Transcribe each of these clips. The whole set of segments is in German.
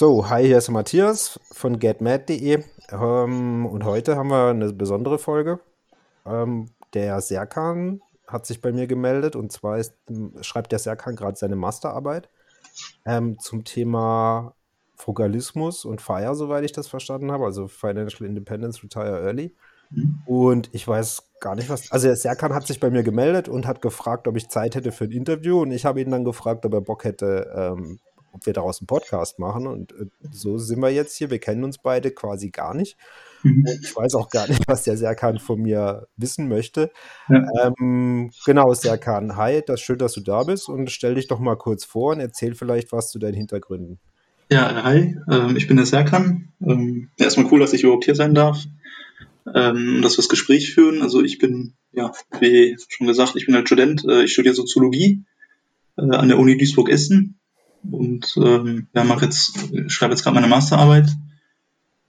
So, hi, hier ist Matthias von getmad.de ähm, und heute haben wir eine besondere Folge. Ähm, der Serkan hat sich bei mir gemeldet und zwar ist, schreibt der Serkan gerade seine Masterarbeit ähm, zum Thema Frugalismus und FIRE, soweit ich das verstanden habe, also Financial Independence Retire Early. Mhm. Und ich weiß gar nicht, was. Also, der Serkan hat sich bei mir gemeldet und hat gefragt, ob ich Zeit hätte für ein Interview. Und ich habe ihn dann gefragt, ob er Bock hätte, ähm, ob wir daraus einen Podcast machen. Und äh, so sind wir jetzt hier. Wir kennen uns beide quasi gar nicht. Mhm. Und ich weiß auch gar nicht, was der Serkan von mir wissen möchte. Ja. Ähm, genau, Serkan, hi, das ist schön, dass du da bist und stell dich doch mal kurz vor und erzähl vielleicht was zu deinen Hintergründen. Ja, hi, ähm, ich bin der Serkan. Ähm, erstmal cool, dass ich überhaupt hier sein darf, ähm, dass wir das Gespräch führen. Also ich bin, ja, wie schon gesagt, ich bin ein Student, äh, ich studiere Soziologie äh, an der Uni Duisburg-Essen und ähm, ja, mache jetzt, schreibe jetzt gerade meine Masterarbeit.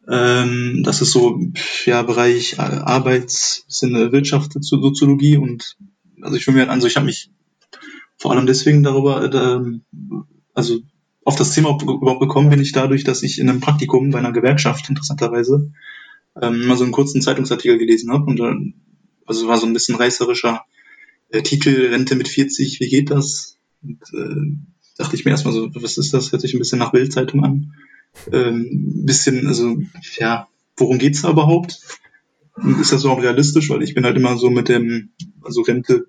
Ähm, das ist so ja Bereich Arbeits, bisschen Wirtschaft, Soziologie und also ich will mir also ich habe mich vor allem deswegen darüber, äh, also auf das Thema überhaupt gekommen bin ich dadurch, dass ich in einem Praktikum bei einer Gewerkschaft interessanterweise ähm, mal so einen kurzen Zeitungsartikel gelesen habe und äh, also war so ein bisschen reißerischer äh, Titel Rente mit 40, wie geht das? Und, äh, dachte ich mir erstmal so, was ist das? Hört sich ein bisschen nach Bildzeitung an. Ähm, bisschen, also, ja, worum geht's da überhaupt? ist das überhaupt realistisch? Weil ich bin halt immer so mit dem, also Rente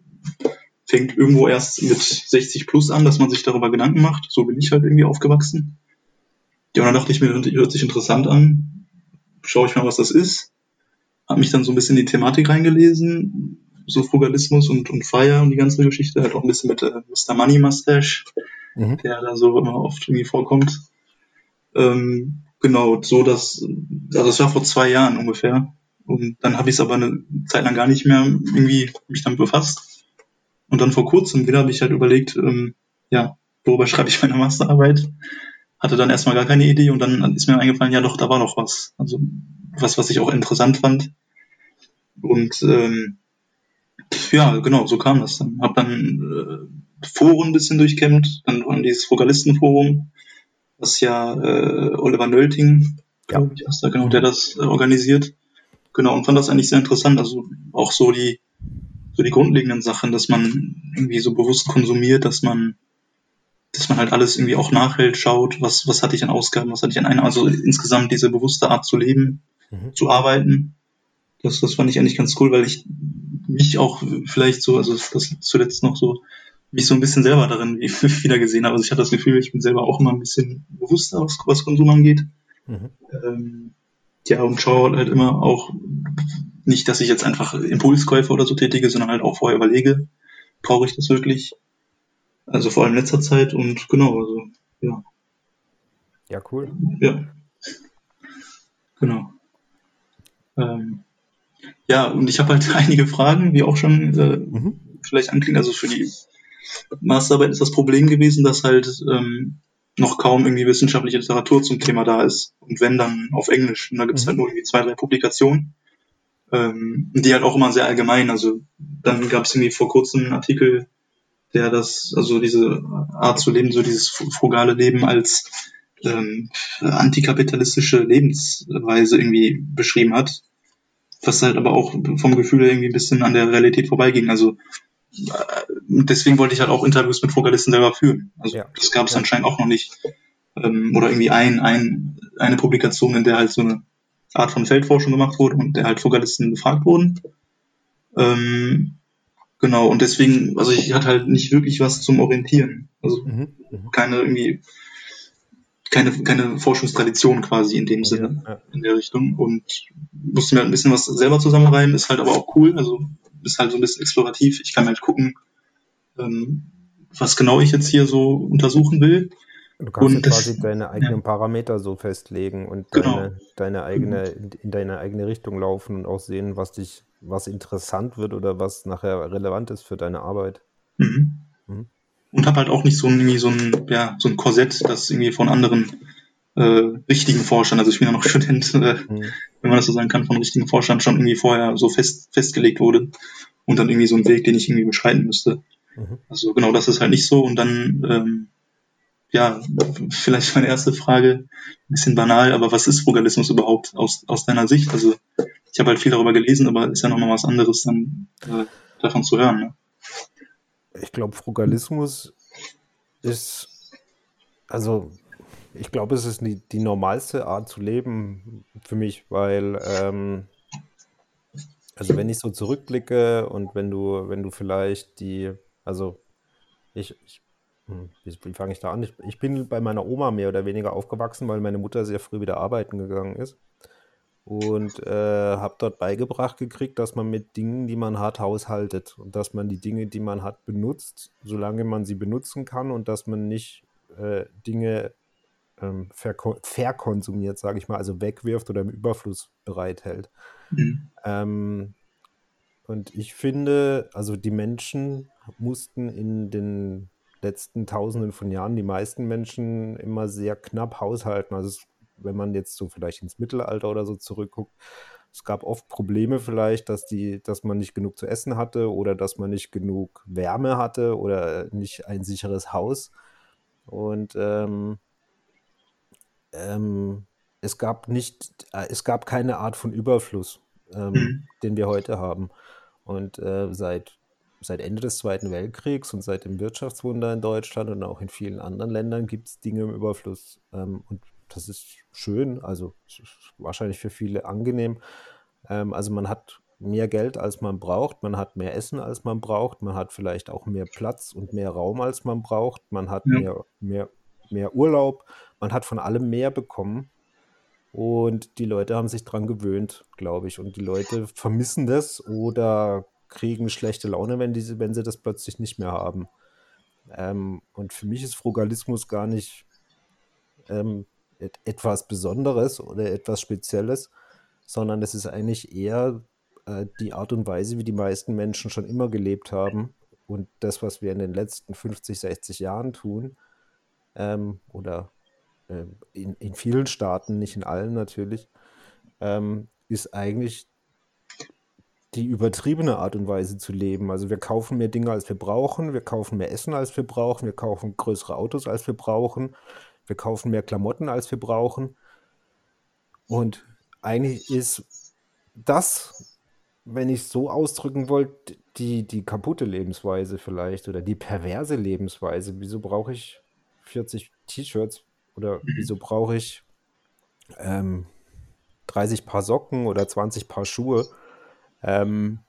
fängt irgendwo erst mit 60 plus an, dass man sich darüber Gedanken macht. So bin ich halt irgendwie aufgewachsen. Ja, und dann dachte ich mir, hört sich interessant an. Schaue ich mal, was das ist. Hab mich dann so ein bisschen in die Thematik reingelesen. So Frugalismus und, und Fire und die ganze Geschichte. Halt auch ein bisschen mit äh, Mr. Money Mustache mhm. der da so immer oft irgendwie vorkommt. Ähm, genau, so dass, also das war vor zwei Jahren ungefähr. Und dann habe ich es aber eine Zeit lang gar nicht mehr irgendwie mich damit befasst. Und dann vor kurzem wieder habe ich halt überlegt, ähm, ja, worüber schreibe ich meine Masterarbeit? Hatte dann erstmal gar keine Idee und dann ist mir eingefallen, ja doch, da war noch was. Also was, was ich auch interessant fand. Und ähm, ja, genau, so kam das dann. Hab dann äh, Foren ein bisschen durchkämmt, dann war dieses Frugalistenforum, was ja äh, Oliver Nölting, ja. glaube ich, ist da genau, der das äh, organisiert. Genau, und fand das eigentlich sehr interessant. Also auch so die, so die grundlegenden Sachen, dass man irgendwie so bewusst konsumiert, dass man, dass man halt alles irgendwie auch nachhält, schaut, was, was hatte ich an Ausgaben, was hatte ich an einer, also insgesamt diese bewusste Art zu leben, mhm. zu arbeiten. Das, das fand ich eigentlich ganz cool, weil ich mich auch vielleicht so, also das zuletzt noch so mich so ein bisschen selber darin wieder gesehen habe. Also ich hatte das Gefühl, ich bin selber auch immer ein bisschen bewusster, was, was Konsum angeht. Mhm. Ähm, ja, und schaue halt immer auch nicht, dass ich jetzt einfach Impulskäufe oder so tätige, sondern halt auch vorher überlege, brauche ich das wirklich? Also vor allem in letzter Zeit und genau, also ja. Ja, cool. Ja. Genau. Ähm, ja, und ich habe halt einige Fragen, wie auch schon äh, mhm. vielleicht anklingen, also für die Masterarbeit ist das Problem gewesen, dass halt ähm, noch kaum irgendwie wissenschaftliche Literatur zum Thema da ist. Und wenn dann auf Englisch. Und da gibt es halt mhm. nur irgendwie zwei, drei Publikationen. Ähm, die halt auch immer sehr allgemein. Also dann gab es irgendwie vor kurzem einen Artikel, der das, also diese Art zu leben, so dieses frugale Leben als ähm, antikapitalistische Lebensweise irgendwie beschrieben hat. Was halt aber auch vom Gefühl irgendwie ein bisschen an der Realität vorbeiging. Also deswegen wollte ich halt auch Interviews mit Vokalisten selber führen. Also ja. das gab es ja. anscheinend auch noch nicht. Ähm, oder irgendwie ein, ein, eine Publikation, in der halt so eine Art von Feldforschung gemacht wurde und der halt Vokalisten befragt wurden. Ähm, genau, und deswegen, also ich hatte halt nicht wirklich was zum Orientieren. Also mhm. mhm. keine irgendwie keine, keine Forschungstradition quasi in dem Sinne, ja, ja. in der Richtung. Und musste mir halt ein bisschen was selber zusammenreimen, ist halt aber auch cool. Also ist halt so ein bisschen explorativ. Ich kann halt gucken, ähm, was genau ich jetzt hier so untersuchen will. Du kannst und quasi das, deine eigenen ja. Parameter so festlegen und genau. deine, deine eigene, in, in deine eigene Richtung laufen und auch sehen, was dich, was interessant wird oder was nachher relevant ist für deine Arbeit. Mhm. Mhm. Und habe halt auch nicht so irgendwie so ein, ja, so ein Korsett, das irgendwie von anderen äh, richtigen Forschern, also ich bin ja noch Student, äh, mhm. wenn man das so sagen kann, von richtigen Forschern schon irgendwie vorher so fest, festgelegt wurde und dann irgendwie so ein Weg, den ich irgendwie beschreiten müsste. Mhm. Also genau, das ist halt nicht so und dann ähm, ja, vielleicht meine erste Frage, ein bisschen banal, aber was ist Frugalismus überhaupt aus, aus deiner Sicht? Also ich habe halt viel darüber gelesen, aber ist ja nochmal was anderes dann äh, davon zu hören. Ne? Ich glaube, Frugalismus ist, also ich glaube, es ist die, die normalste Art zu leben für mich, weil ähm, also wenn ich so zurückblicke und wenn du, wenn du vielleicht die, also ich, ich hm, wie, wie fange ich da an? Ich, ich bin bei meiner Oma mehr oder weniger aufgewachsen, weil meine Mutter sehr früh wieder arbeiten gegangen ist. Und äh, habe dort beigebracht gekriegt, dass man mit Dingen, die man hat, haushaltet und dass man die Dinge, die man hat, benutzt, solange man sie benutzen kann und dass man nicht äh, Dinge ähm, verko verkonsumiert, sage ich mal, also wegwirft oder im Überfluss bereithält. Mhm. Ähm, und ich finde, also die Menschen mussten in den letzten Tausenden von Jahren, die meisten Menschen immer sehr knapp haushalten. Also es, wenn man jetzt so vielleicht ins Mittelalter oder so zurückguckt, es gab oft Probleme vielleicht, dass die, dass man nicht genug zu essen hatte oder dass man nicht genug Wärme hatte oder nicht ein sicheres Haus. Und ähm, ähm, es gab nicht, äh, es gab keine Art von Überfluss, ähm, mhm. den wir heute haben. Und äh, seit, seit Ende des Zweiten Weltkriegs und seit dem Wirtschaftswunder in Deutschland und auch in vielen anderen Ländern gibt es Dinge im Überfluss. Ähm, und das ist schön, also wahrscheinlich für viele angenehm. Ähm, also man hat mehr Geld, als man braucht, man hat mehr Essen, als man braucht, man hat vielleicht auch mehr Platz und mehr Raum, als man braucht, man hat ja. mehr, mehr, mehr Urlaub, man hat von allem mehr bekommen. Und die Leute haben sich dran gewöhnt, glaube ich. Und die Leute vermissen das oder kriegen schlechte Laune, wenn, die, wenn sie das plötzlich nicht mehr haben. Ähm, und für mich ist Frugalismus gar nicht ähm, et etwas Besonderes oder etwas Spezielles, sondern es ist eigentlich eher äh, die Art und Weise, wie die meisten Menschen schon immer gelebt haben. Und das, was wir in den letzten 50, 60 Jahren tun, ähm, oder in, in vielen Staaten, nicht in allen natürlich, ähm, ist eigentlich die übertriebene Art und Weise zu leben. Also wir kaufen mehr Dinge, als wir brauchen, wir kaufen mehr Essen, als wir brauchen, wir kaufen größere Autos, als wir brauchen, wir kaufen mehr Klamotten, als wir brauchen. Und eigentlich ist das, wenn ich es so ausdrücken wollte, die, die kaputte Lebensweise vielleicht oder die perverse Lebensweise. Wieso brauche ich 40 T-Shirts, oder mhm. wieso brauche ich ähm, 30 Paar Socken oder 20 Paar Schuhe? Ähm,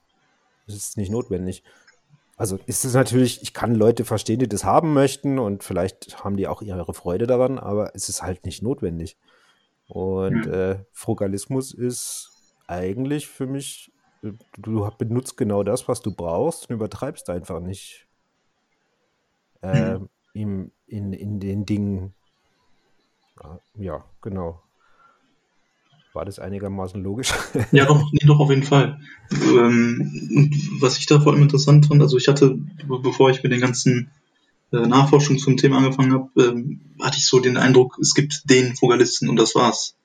das ist nicht notwendig. Also ist es natürlich, ich kann Leute verstehen, die das haben möchten und vielleicht haben die auch ihre Freude daran, aber es ist halt nicht notwendig. Und mhm. äh, Frugalismus ist eigentlich für mich, du benutzt genau das, was du brauchst und übertreibst einfach nicht äh, mhm. im, in, in den Dingen, ja, genau. War das einigermaßen logisch? ja, doch, nee, doch, auf jeden Fall. Ähm, was ich da vor allem interessant fand, also ich hatte, bevor ich mit den ganzen äh, Nachforschungen zum Thema angefangen habe, ähm, hatte ich so den Eindruck, es gibt den Vogalisten und das war's.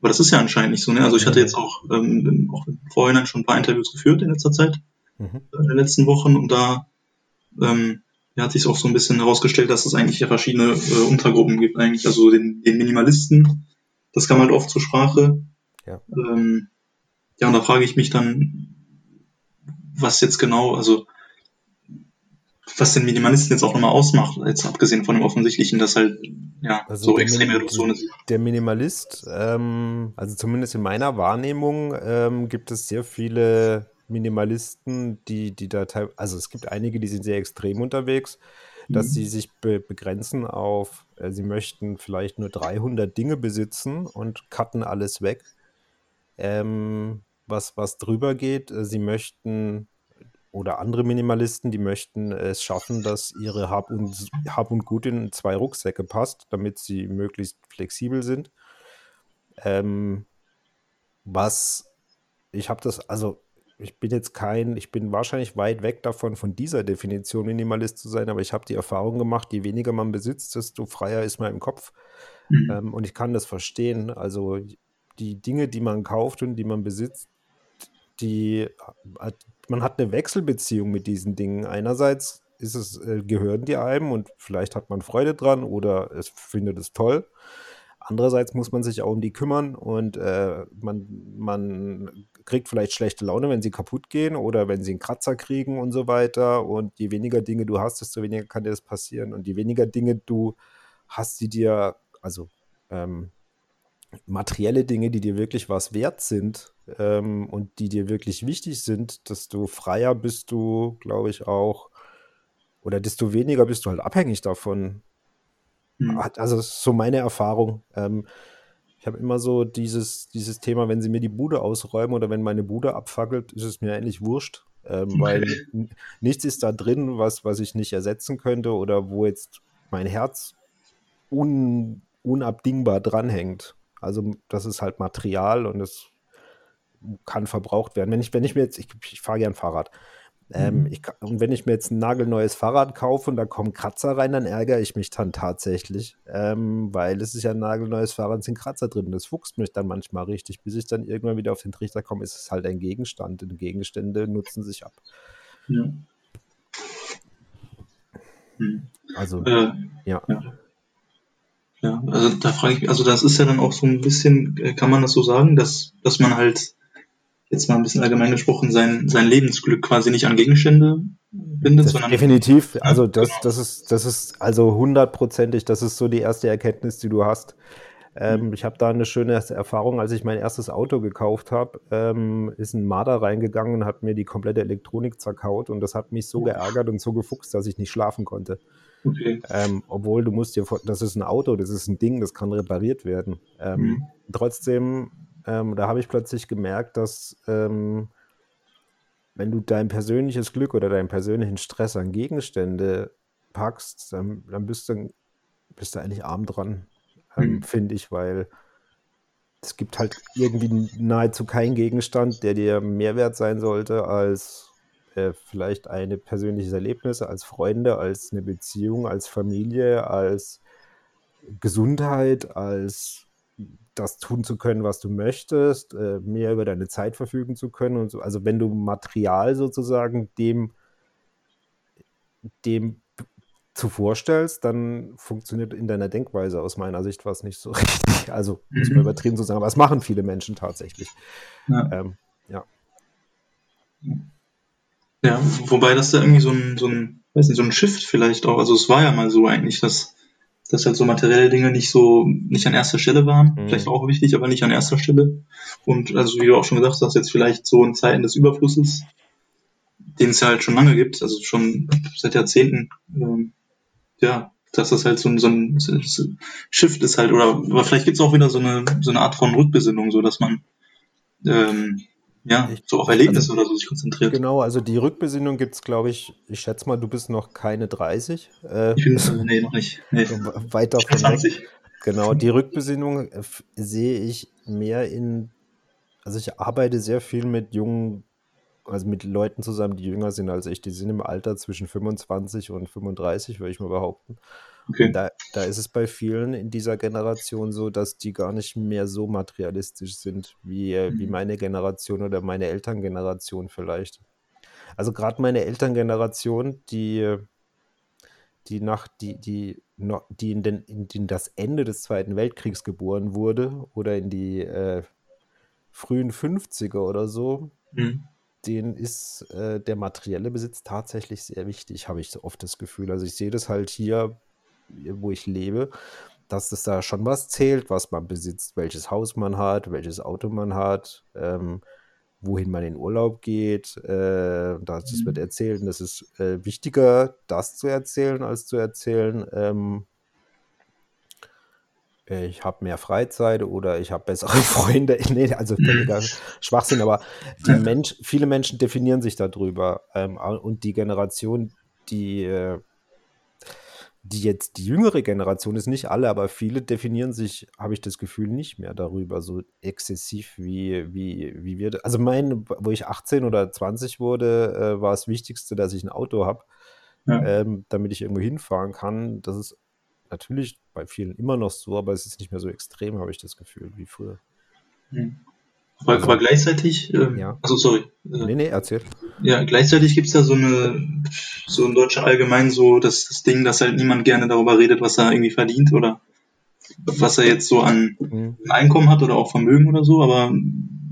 Aber das ist ja anscheinend nicht so. Ne? Also ich hatte jetzt auch, ähm, auch im Vorhinein schon ein paar Interviews geführt in letzter Zeit, mhm. in den letzten Wochen und da ähm, ja, hat sich auch so ein bisschen herausgestellt, dass es eigentlich ja verschiedene äh, Untergruppen gibt eigentlich. Also den, den Minimalisten, das kam halt oft zur Sprache. Ja. Ähm, ja, und da frage ich mich dann, was jetzt genau, also was den Minimalisten jetzt auch nochmal ausmacht, jetzt abgesehen von dem Offensichtlichen, dass halt ja also so extreme Reduktion ist. Der Minimalist, ähm, also zumindest in meiner Wahrnehmung, ähm, gibt es sehr viele Minimalisten, die, die da also es gibt einige, die sind sehr extrem unterwegs, dass mhm. sie sich be begrenzen auf, äh, sie möchten vielleicht nur 300 Dinge besitzen und cutten alles weg. Ähm, was, was drüber geht, äh, sie möchten oder andere Minimalisten, die möchten es schaffen, dass ihre Hab und, Hab und Gut in zwei Rucksäcke passt, damit sie möglichst flexibel sind. Ähm, was ich habe das, also ich bin jetzt kein, ich bin wahrscheinlich weit weg davon, von dieser Definition Minimalist zu sein, aber ich habe die Erfahrung gemacht, je weniger man besitzt, desto freier ist man im Kopf. Mhm. Ähm, und ich kann das verstehen. Also die Dinge, die man kauft und die man besitzt, die man hat eine Wechselbeziehung mit diesen Dingen. Einerseits ist es, äh, gehören die einem und vielleicht hat man Freude dran oder es findet es toll. Andererseits muss man sich auch um die kümmern und äh, man, man kriegt vielleicht schlechte Laune, wenn sie kaputt gehen oder wenn sie einen Kratzer kriegen und so weiter. Und je weniger Dinge du hast, desto weniger kann dir das passieren. Und je weniger Dinge du hast, die dir, also ähm, materielle Dinge, die dir wirklich was wert sind ähm, und die dir wirklich wichtig sind, desto freier bist du, glaube ich, auch, oder desto weniger bist du halt abhängig davon, Mhm. Also das ist so meine Erfahrung. Ähm, ich habe immer so dieses, dieses Thema, wenn sie mir die Bude ausräumen oder wenn meine Bude abfackelt, ist es mir eigentlich wurscht. Ähm. Weil nichts ist da drin, was, was ich nicht ersetzen könnte oder wo jetzt mein Herz un, unabdingbar dranhängt. Also das ist halt Material und es kann verbraucht werden. Wenn ich, wenn ich mir jetzt, ich, ich fahre gern Fahrrad, ähm, mhm. ich, und wenn ich mir jetzt ein nagelneues Fahrrad kaufe und da kommen Kratzer rein, dann ärgere ich mich dann tatsächlich, ähm, weil es ist ja ein nagelneues Fahrrad, sind Kratzer drin. Das fuchst mich dann manchmal richtig. Bis ich dann irgendwann wieder auf den Trichter komme, ist es halt ein Gegenstand und Gegenstände nutzen sich ab. Ja. Hm. Also, äh, ja. ja. Ja, also da frage ich mich, also das ist ja dann auch so ein bisschen, äh, kann man das so sagen, dass, dass man halt jetzt mal ein bisschen allgemein gesprochen, sein, sein Lebensglück quasi nicht an Gegenstände bindet, das sondern. Definitiv, also das, das ist, das ist also hundertprozentig, das ist so die erste Erkenntnis, die du hast. Ähm, mhm. ich habe da eine schöne Erfahrung, als ich mein erstes Auto gekauft habe, ähm, ist ein Marder reingegangen und hat mir die komplette Elektronik zerkaut und das hat mich so geärgert und so gefuchst, dass ich nicht schlafen konnte. Okay. Ähm, obwohl du musst dir, das ist ein Auto, das ist ein Ding, das kann repariert werden. Ähm, mhm. Trotzdem ähm, da habe ich plötzlich gemerkt, dass ähm, wenn du dein persönliches Glück oder deinen persönlichen Stress an Gegenstände packst, dann, dann bist, du, bist du eigentlich arm dran, ähm, mhm. finde ich, weil es gibt halt irgendwie nahezu keinen Gegenstand, der dir mehr wert sein sollte als äh, vielleicht ein persönliches Erlebnis, als Freunde, als eine Beziehung, als Familie, als Gesundheit, als das tun zu können, was du möchtest, äh, mehr über deine Zeit verfügen zu können und so. Also wenn du Material sozusagen dem, dem zuvorstellst, dann funktioniert in deiner Denkweise aus meiner Sicht was nicht so richtig. Also muss man mhm. übertrieben zu sagen, aber es machen viele Menschen tatsächlich. Ja. Ähm, ja. ja. wobei das da irgendwie so ein, so ein, weiß nicht, so ein Shift vielleicht auch, also es war ja mal so eigentlich, dass dass halt so materielle Dinge nicht so, nicht an erster Stelle waren. Mhm. Vielleicht auch wichtig, aber nicht an erster Stelle. Und also wie du auch schon gesagt hast, jetzt vielleicht so in Zeiten des Überflusses, den es ja halt schon lange gibt, also schon seit Jahrzehnten, ähm, ja, dass das halt so ein, so ein Shift ist halt, oder aber vielleicht gibt es auch wieder so eine, so eine Art von Rückbesinnung, so dass man ähm, ja, ich, so auf Erlebnisse also, oder so sich konzentriert. Genau, also die Rückbesinnung gibt es, glaube ich, ich schätze mal, du bist noch keine 30. Äh, ich bin, nee, noch nicht. Nee. Weiter von 20. Genau, die Rückbesinnung äh, sehe ich mehr in, also ich arbeite sehr viel mit jungen, also mit Leuten zusammen, die jünger sind als ich. Die sind im Alter zwischen 25 und 35, würde ich mal behaupten. Okay. Da, da ist es bei vielen in dieser Generation so, dass die gar nicht mehr so materialistisch sind wie, äh, wie mhm. meine Generation oder meine Elterngeneration vielleicht. Also gerade meine Elterngeneration, die, die nach die, die, die in, den, in, in das Ende des Zweiten Weltkriegs geboren wurde oder in die äh, frühen 50er oder so, mhm. denen ist äh, der materielle Besitz tatsächlich sehr wichtig, habe ich so oft das Gefühl. Also ich sehe das halt hier wo ich lebe, dass es da schon was zählt, was man besitzt, welches Haus man hat, welches Auto man hat, ähm, wohin man in Urlaub geht. Äh, das, das wird mhm. erzählt. Und es ist äh, wichtiger, das zu erzählen, als zu erzählen, ähm, ich habe mehr Freizeit oder ich habe bessere Freunde. Nee, also völliger Schwachsinn, aber die Mensch, viele Menschen definieren sich darüber. Ähm, und die Generation, die äh, die jetzt die jüngere Generation ist, nicht alle, aber viele definieren sich, habe ich das Gefühl, nicht mehr darüber so exzessiv wie, wie, wie wir. Also mein, wo ich 18 oder 20 wurde, äh, war das Wichtigste, dass ich ein Auto habe, ja. ähm, damit ich irgendwo hinfahren kann. Das ist natürlich bei vielen immer noch so, aber es ist nicht mehr so extrem, habe ich das Gefühl, wie früher. Hm. Aber, also, aber gleichzeitig, ähm, ja. also sorry. Äh, nee, nee, erzähl. Ja, gleichzeitig gibt's da so eine, so in Deutschland allgemein so das, das Ding, dass halt niemand gerne darüber redet, was er irgendwie verdient oder was er jetzt so an mhm. Einkommen hat oder auch Vermögen oder so, aber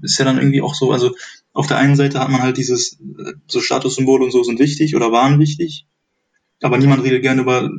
ist ja dann irgendwie auch so, also auf der einen Seite hat man halt dieses, so Statussymbole und so sind wichtig oder waren wichtig, aber niemand redet gerne über,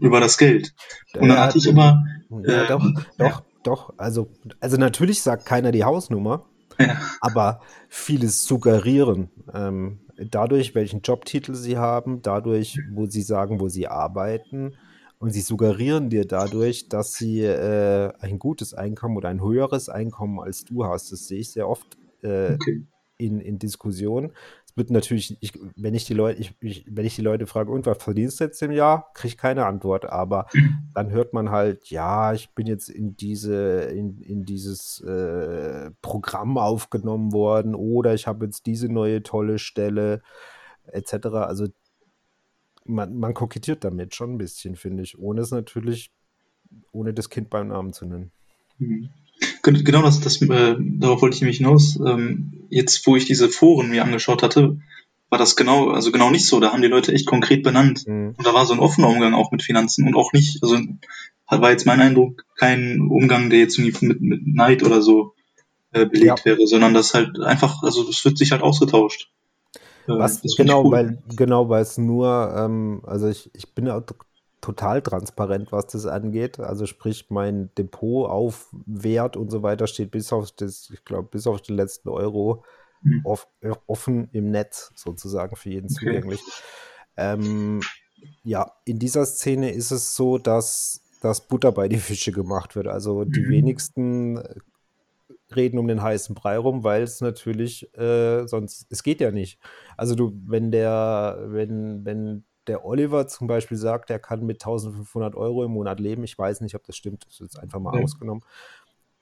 über das Geld. Und dann hatte ich aber. Ja, äh, doch, doch, doch. Also, also natürlich sagt keiner die Hausnummer, ja. aber vieles suggerieren. Ähm, dadurch, welchen Jobtitel sie haben, dadurch, wo sie sagen, wo sie arbeiten. Und sie suggerieren dir dadurch, dass sie äh, ein gutes Einkommen oder ein höheres Einkommen als du hast. Das sehe ich sehr oft äh, okay. in, in Diskussionen wird natürlich, ich, wenn ich die Leute, ich, ich, wenn ich die Leute frage, und was verdienst du jetzt im Jahr, kriege ich keine Antwort. Aber dann hört man halt, ja, ich bin jetzt in diese, in, in dieses äh, Programm aufgenommen worden oder ich habe jetzt diese neue tolle Stelle, etc. Also man, man kokettiert damit schon ein bisschen, finde ich, ohne es natürlich, ohne das Kind beim Namen zu nennen. Mhm. Genau das, das äh, darauf wollte ich nämlich hinaus. Ähm, jetzt, wo ich diese Foren mir angeschaut hatte, war das genau, also genau nicht so. Da haben die Leute echt konkret benannt. Mhm. Und da war so ein offener Umgang auch mit Finanzen und auch nicht, also war jetzt mein Eindruck, kein Umgang, der jetzt mit, mit Neid oder so äh, belegt ja. wäre, sondern das halt einfach, also das wird sich halt ausgetauscht. Äh, Was, genau, weil, genau, weil es nur, ähm, also ich, ich bin ja total transparent, was das angeht. Also sprich, mein Depot auf Wert und so weiter steht bis auf das, ich glaube, bis auf den letzten Euro mhm. off, offen im Netz sozusagen für jeden okay. zugänglich. Ähm, ja, in dieser Szene ist es so, dass das Butter bei die Fische gemacht wird. Also die mhm. wenigsten reden um den heißen Brei rum, weil es natürlich äh, sonst, es geht ja nicht. Also du, wenn der, wenn, wenn der Oliver zum Beispiel sagt, er kann mit 1500 Euro im Monat leben, ich weiß nicht, ob das stimmt, das ist jetzt einfach mal ja. ausgenommen,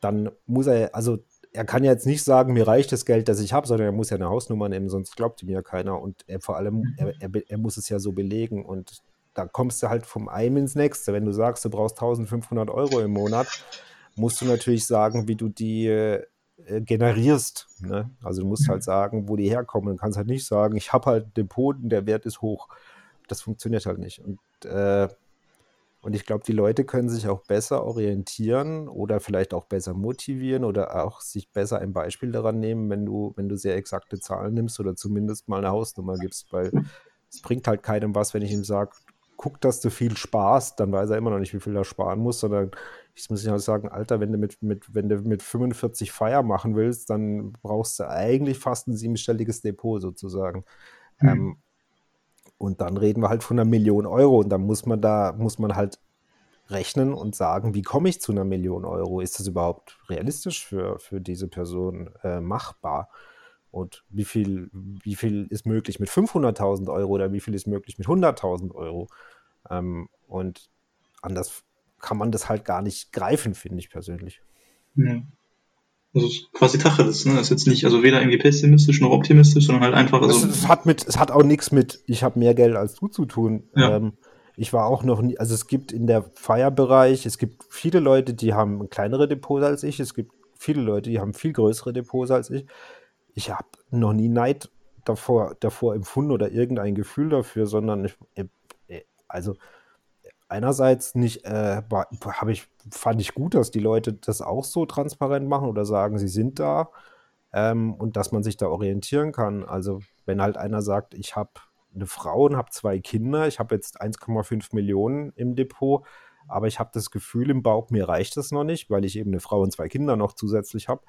dann muss er, also er kann ja jetzt nicht sagen, mir reicht das Geld, das ich habe, sondern er muss ja eine Hausnummer nehmen, sonst glaubt ihm ja keiner. Und er, vor allem, er, er, er, muss es ja so belegen. Und da kommst du halt vom einen ins nächste. Wenn du sagst, du brauchst 1500 Euro im Monat, musst du natürlich sagen, wie du die äh, generierst. Ne? Also du musst halt sagen, wo die herkommen. Du kannst halt nicht sagen, ich habe halt Depot und der Wert ist hoch das funktioniert halt nicht. Und, äh, und ich glaube, die Leute können sich auch besser orientieren oder vielleicht auch besser motivieren oder auch sich besser ein Beispiel daran nehmen, wenn du, wenn du sehr exakte Zahlen nimmst oder zumindest mal eine Hausnummer gibst, weil es bringt halt keinem was, wenn ich ihm sage, guck, dass du viel sparst, dann weiß er immer noch nicht, wie viel er sparen muss, sondern ich muss halt sagen, Alter, wenn du mit, mit, wenn du mit 45 Feier machen willst, dann brauchst du eigentlich fast ein siebenstelliges Depot sozusagen. Mhm. Ähm, und dann reden wir halt von einer Million Euro und dann muss man da, muss man halt rechnen und sagen, wie komme ich zu einer Million Euro? Ist das überhaupt realistisch für, für diese Person äh, machbar? Und wie viel, wie viel ist möglich mit 500.000 Euro oder wie viel ist möglich mit 100.000 Euro? Ähm, und anders kann man das halt gar nicht greifen, finde ich persönlich. Ja. Also quasi Tacheles, ne? Das ist jetzt nicht, also weder irgendwie pessimistisch noch optimistisch, sondern halt einfach. Also es, es hat mit, es hat auch nichts mit, ich habe mehr Geld als du zu tun. Ja. Ähm, ich war auch noch nie, also es gibt in der Feierbereich, es gibt viele Leute, die haben kleinere Depots als ich, es gibt viele Leute, die haben viel größere Depots als ich. Ich habe noch nie Neid davor, davor empfunden oder irgendein Gefühl dafür, sondern ich, äh, also einerseits nicht, äh, habe ich, fand ich gut, dass die Leute das auch so transparent machen oder sagen, sie sind da ähm, und dass man sich da orientieren kann. Also wenn halt einer sagt, ich habe eine Frau und habe zwei Kinder, ich habe jetzt 1,5 Millionen im Depot, aber ich habe das Gefühl im Bauch, mir reicht das noch nicht, weil ich eben eine Frau und zwei Kinder noch zusätzlich habe,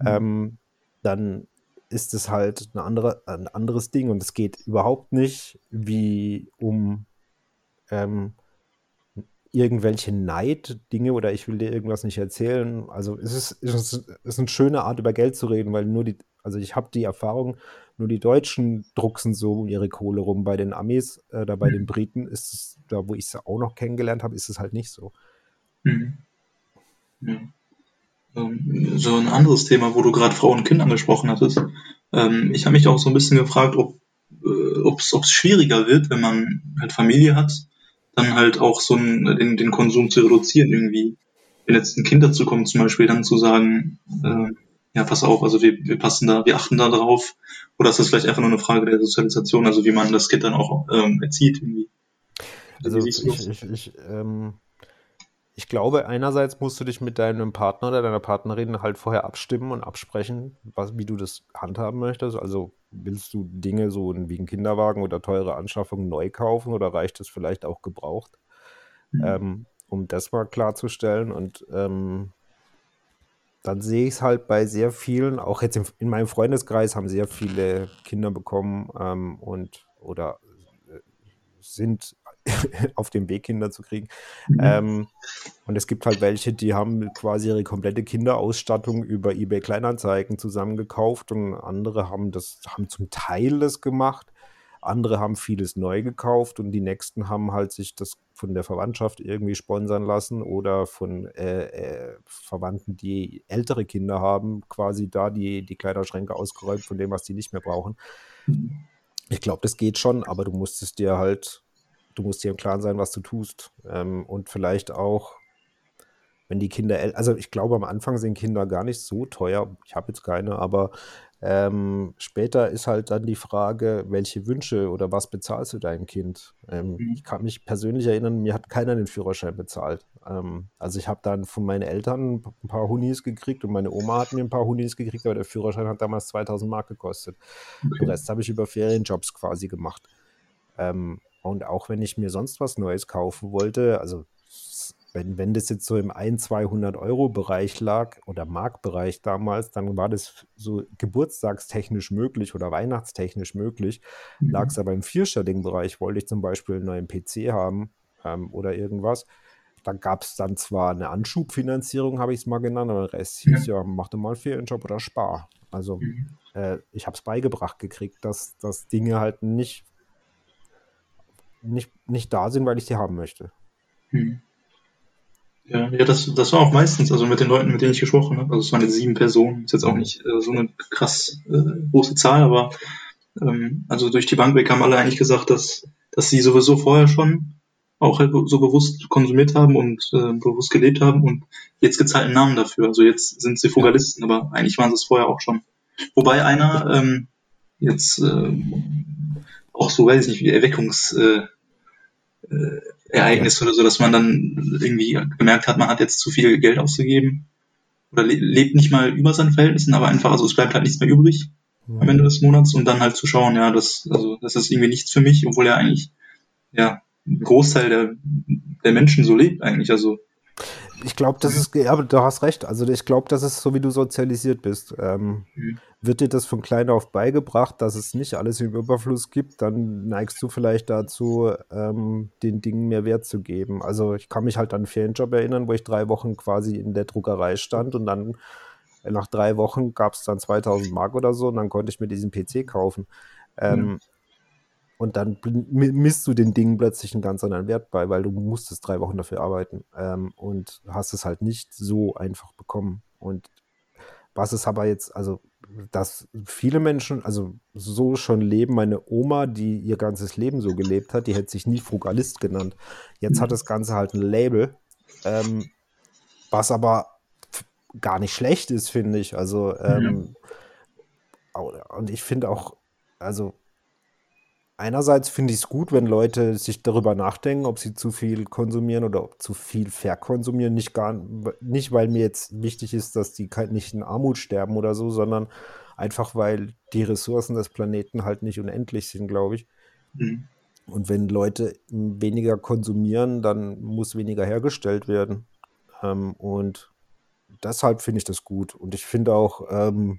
mhm. ähm, dann ist es halt eine andere, ein anderes Ding und es geht überhaupt nicht wie um ähm, irgendwelche Neid-Dinge oder ich will dir irgendwas nicht erzählen. Also es ist, es ist eine schöne Art, über Geld zu reden, weil nur die, also ich habe die Erfahrung, nur die Deutschen drucksen so ihre Kohle rum. Bei den Amis, äh, da bei mhm. den Briten ist es, da wo ich es auch noch kennengelernt habe, ist es halt nicht so. Mhm. Ja. Ähm, so ein anderes Thema, wo du gerade Frau und Kind angesprochen hattest. Ähm, ich habe mich auch so ein bisschen gefragt, ob äh, es schwieriger wird, wenn man halt Familie hat dann halt auch so einen, den, den Konsum zu reduzieren irgendwie. Wenn jetzt ein Kind dazu kommt, zum Beispiel dann zu sagen, äh, ja, pass auf, also wir, wir passen da, wir achten da drauf. Oder ist das vielleicht einfach nur eine Frage der Sozialisation, also wie man das Kind dann auch ähm, erzieht irgendwie? Also ich, ich, ich, ähm, ich glaube, einerseits musst du dich mit deinem Partner oder deiner Partnerin halt vorher abstimmen und absprechen, was, wie du das handhaben möchtest. Also willst du Dinge so wie ein Kinderwagen oder teure Anschaffungen neu kaufen oder reicht es vielleicht auch gebraucht? Mhm. Ähm, um das mal klarzustellen. Und ähm, dann sehe ich es halt bei sehr vielen, auch jetzt in, in, meinem Freundeskreis haben sehr viele Kinder bekommen ähm, und oder äh, sind auf dem Weg, Kinder zu kriegen. Mhm. Ähm, und es gibt halt welche, die haben quasi ihre komplette Kinderausstattung über eBay Kleinanzeigen zusammengekauft und andere haben das, haben zum Teil das gemacht. Andere haben vieles neu gekauft und die nächsten haben halt sich das von der Verwandtschaft irgendwie sponsern lassen oder von äh, äh, Verwandten, die ältere Kinder haben, quasi da die, die Kleiderschränke ausgeräumt von dem, was die nicht mehr brauchen. Mhm. Ich glaube, das geht schon, aber du musst es dir halt, du musst dir im Klaren sein, was du tust. Ähm, und vielleicht auch, wenn die Kinder, also ich glaube, am Anfang sind Kinder gar nicht so teuer. Ich habe jetzt keine, aber ähm, später ist halt dann die Frage, welche Wünsche oder was bezahlst du deinem Kind? Ähm, mhm. Ich kann mich persönlich erinnern, mir hat keiner den Führerschein bezahlt. Ähm, also ich habe dann von meinen Eltern ein paar Hunis gekriegt und meine Oma hat mir ein paar Hunis gekriegt, aber der Führerschein hat damals 2000 Mark gekostet. Okay. Den Rest habe ich über Ferienjobs quasi gemacht. Und auch wenn ich mir sonst was Neues kaufen wollte, also wenn, wenn das jetzt so im 1, 200 Euro Bereich lag oder Marktbereich damals, dann war das so geburtstagstechnisch möglich oder weihnachtstechnisch möglich. Mhm. Lag es aber im vierstelligen Bereich, wollte ich zum Beispiel einen neuen PC haben ähm, oder irgendwas. Da gab es dann zwar eine Anschubfinanzierung, habe ich es mal genannt, aber der Rest hieß ja, mach doch mal einen Ferienjob oder spar. Also mhm. äh, ich habe es beigebracht gekriegt, dass, dass Dinge halt nicht, nicht, nicht da sind, weil ich sie haben möchte. Mhm. Ja, ja das, das war auch meistens, also mit den Leuten, mit denen ich gesprochen habe, also es waren jetzt sieben Personen, ist jetzt auch nicht äh, so eine krass äh, große Zahl, aber ähm, also durch die Bank weg haben alle eigentlich gesagt, dass, dass sie sowieso vorher schon auch halt so bewusst konsumiert haben und äh, bewusst gelebt haben und jetzt einen Namen dafür. Also jetzt sind sie Frugalisten, aber eigentlich waren sie es vorher auch schon. Wobei einer ähm, jetzt äh, auch so, weiß ich nicht, wie Erweckungs äh, Ereignis oder so, dass man dann irgendwie gemerkt hat, man hat jetzt zu viel Geld ausgegeben oder le lebt nicht mal über seinen Verhältnissen, aber einfach, also es bleibt halt nichts mehr übrig mhm. am Ende des Monats und dann halt zu schauen, ja, das, also das ist irgendwie nichts für mich, obwohl er eigentlich, ja, ein Großteil der, der Menschen so lebt eigentlich, also ich glaube, das ist, ja, aber du hast recht. Also ich glaube, das ist so, wie du sozialisiert bist. Ähm, mhm. Wird dir das von klein auf beigebracht, dass es nicht alles im Überfluss gibt, dann neigst du vielleicht dazu, ähm, den Dingen mehr Wert zu geben. Also ich kann mich halt an einen Ferienjob erinnern, wo ich drei Wochen quasi in der Druckerei stand und dann nach drei Wochen gab es dann 2000 Mark oder so und dann konnte ich mir diesen PC kaufen. Ähm, mhm. Und dann misst du den Dingen plötzlich einen ganz anderen Wert bei, weil du musstest drei Wochen dafür arbeiten ähm, und hast es halt nicht so einfach bekommen. Und was es aber jetzt, also dass viele Menschen, also so schon leben, meine Oma, die ihr ganzes Leben so gelebt hat, die hätte sich nie Frugalist genannt. Jetzt hat mhm. das Ganze halt ein Label, ähm, was aber gar nicht schlecht ist, finde ich. Also, ähm, und ich finde auch, also einerseits finde ich es gut, wenn Leute sich darüber nachdenken, ob sie zu viel konsumieren oder ob zu viel verkonsumieren. Nicht, gar, nicht, weil mir jetzt wichtig ist, dass die nicht in Armut sterben oder so, sondern einfach, weil die Ressourcen des Planeten halt nicht unendlich sind, glaube ich. Mhm. Und wenn Leute weniger konsumieren, dann muss weniger hergestellt werden. Ähm, und deshalb finde ich das gut. Und ich finde auch, ähm,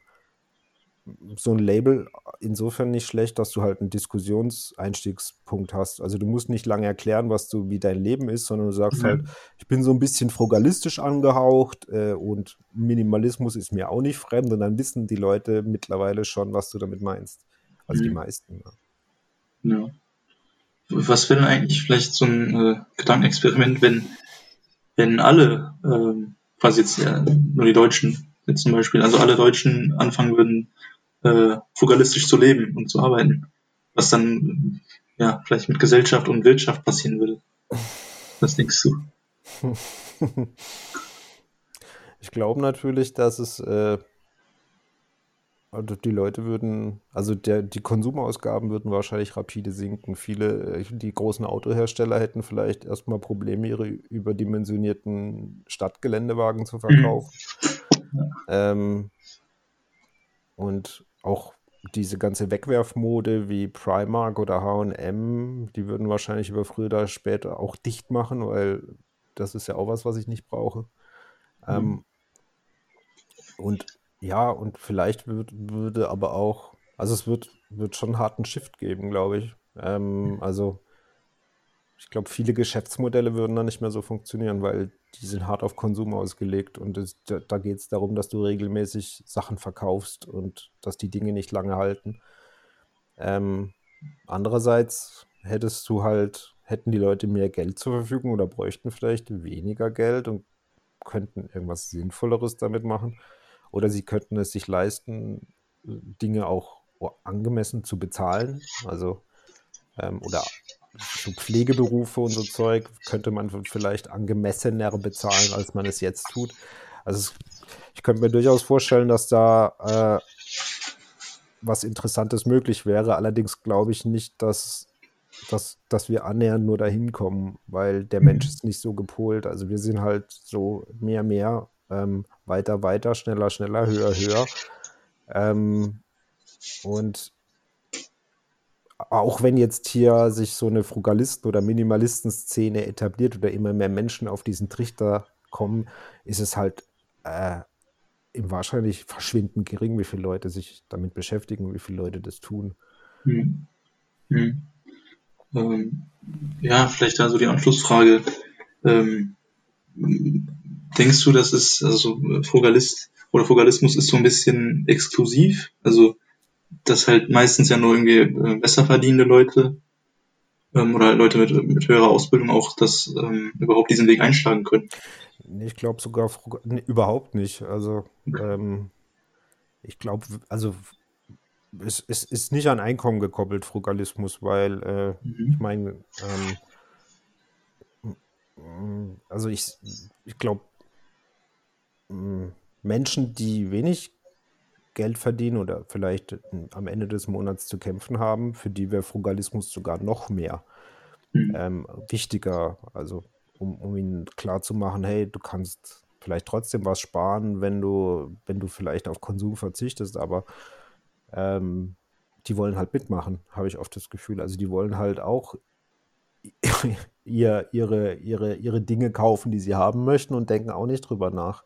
so ein Label insofern nicht schlecht, dass du halt einen Diskussionseinstiegspunkt hast. Also du musst nicht lange erklären, was du, wie dein Leben ist, sondern du sagst mhm. halt, ich bin so ein bisschen frugalistisch angehaucht äh, und Minimalismus ist mir auch nicht fremd und dann wissen die Leute mittlerweile schon, was du damit meinst. Also mhm. die meisten. Ja. ja. Was wäre denn eigentlich vielleicht so ein äh, Gedankenexperiment, wenn, wenn alle, äh, quasi jetzt ja, nur die Deutschen jetzt zum Beispiel, also alle Deutschen anfangen würden, äh, frugalistisch zu leben und zu arbeiten. Was dann ja vielleicht mit Gesellschaft und Wirtschaft passieren würde. Was denkst du? Ich glaube natürlich, dass es äh, also die Leute würden, also der, die Konsumausgaben würden wahrscheinlich rapide sinken. Viele, äh, die großen Autohersteller hätten vielleicht erstmal Probleme, ihre überdimensionierten Stadtgeländewagen zu verkaufen. Mhm. Ähm, und auch diese ganze Wegwerfmode wie Primark oder HM, die würden wahrscheinlich über früher oder später auch dicht machen, weil das ist ja auch was, was ich nicht brauche. Mhm. Ähm, und ja, und vielleicht würd, würde aber auch, also es wird, wird schon einen harten Shift geben, glaube ich. Ähm, also ich glaube, viele Geschäftsmodelle würden dann nicht mehr so funktionieren, weil die sind hart auf Konsum ausgelegt und es, da, da geht es darum, dass du regelmäßig Sachen verkaufst und dass die Dinge nicht lange halten. Ähm, andererseits hättest du halt, hätten die Leute mehr Geld zur Verfügung oder bräuchten vielleicht weniger Geld und könnten irgendwas Sinnvolleres damit machen. Oder sie könnten es sich leisten, Dinge auch angemessen zu bezahlen. Also ähm, oder so Pflegeberufe und so Zeug könnte man vielleicht angemessener bezahlen, als man es jetzt tut. Also es, ich könnte mir durchaus vorstellen, dass da äh, was Interessantes möglich wäre. Allerdings glaube ich nicht, dass, dass, dass wir annähernd nur dahin kommen, weil der Mensch ist nicht so gepolt. Also wir sind halt so mehr, mehr, ähm, weiter, weiter, schneller, schneller, höher, höher. Ähm, und auch wenn jetzt hier sich so eine Frugalisten- oder Minimalisten-Szene etabliert oder immer mehr Menschen auf diesen Trichter kommen, ist es halt äh, wahrscheinlich verschwindend gering, wie viele Leute sich damit beschäftigen, wie viele Leute das tun. Hm. Hm. Ähm, ja, vielleicht also die Anschlussfrage. Ähm, denkst du, dass es, also Frugalist oder Frugalismus ist so ein bisschen exklusiv? Also dass halt meistens ja nur irgendwie äh, besser verdienende Leute ähm, oder Leute mit, mit höherer Ausbildung auch das ähm, überhaupt diesen Weg einschlagen können. Ich glaube sogar nee, überhaupt nicht. Also ähm, ich glaube, also es, es, ist nicht an Einkommen gekoppelt, Frugalismus, weil äh, mhm. ich meine, ähm, also ich, ich glaube, Menschen, die wenig Geld verdienen oder vielleicht am Ende des Monats zu kämpfen haben, für die wäre Frugalismus sogar noch mehr mhm. ähm, wichtiger. Also um, um ihnen klarzumachen, hey, du kannst vielleicht trotzdem was sparen, wenn du, wenn du vielleicht auf Konsum verzichtest, aber ähm, die wollen halt mitmachen, habe ich oft das Gefühl. Also die wollen halt auch ihr, ihre, ihre, ihre Dinge kaufen, die sie haben möchten und denken auch nicht drüber nach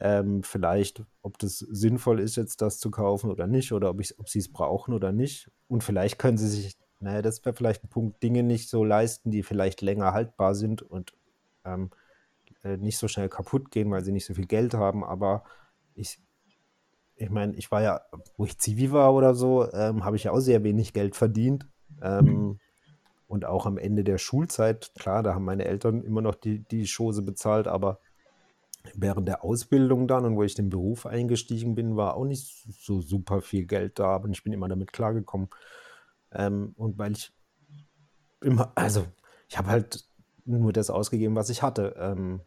ähm, vielleicht, ob das sinnvoll ist, jetzt das zu kaufen oder nicht, oder ob, ob sie es brauchen oder nicht. Und vielleicht können sie sich, naja, das wäre vielleicht ein Punkt, Dinge nicht so leisten, die vielleicht länger haltbar sind und ähm, äh, nicht so schnell kaputt gehen, weil sie nicht so viel Geld haben. Aber ich, ich meine, ich war ja, wo ich Zivi war oder so, ähm, habe ich ja auch sehr wenig Geld verdient. Ähm, und auch am Ende der Schulzeit, klar, da haben meine Eltern immer noch die, die Chose bezahlt, aber während der Ausbildung dann und wo ich den Beruf eingestiegen bin, war auch nicht so super viel Geld da, aber ich bin immer damit klargekommen. Ähm, und weil ich immer, also ich habe halt nur das ausgegeben, was ich hatte. Ähm,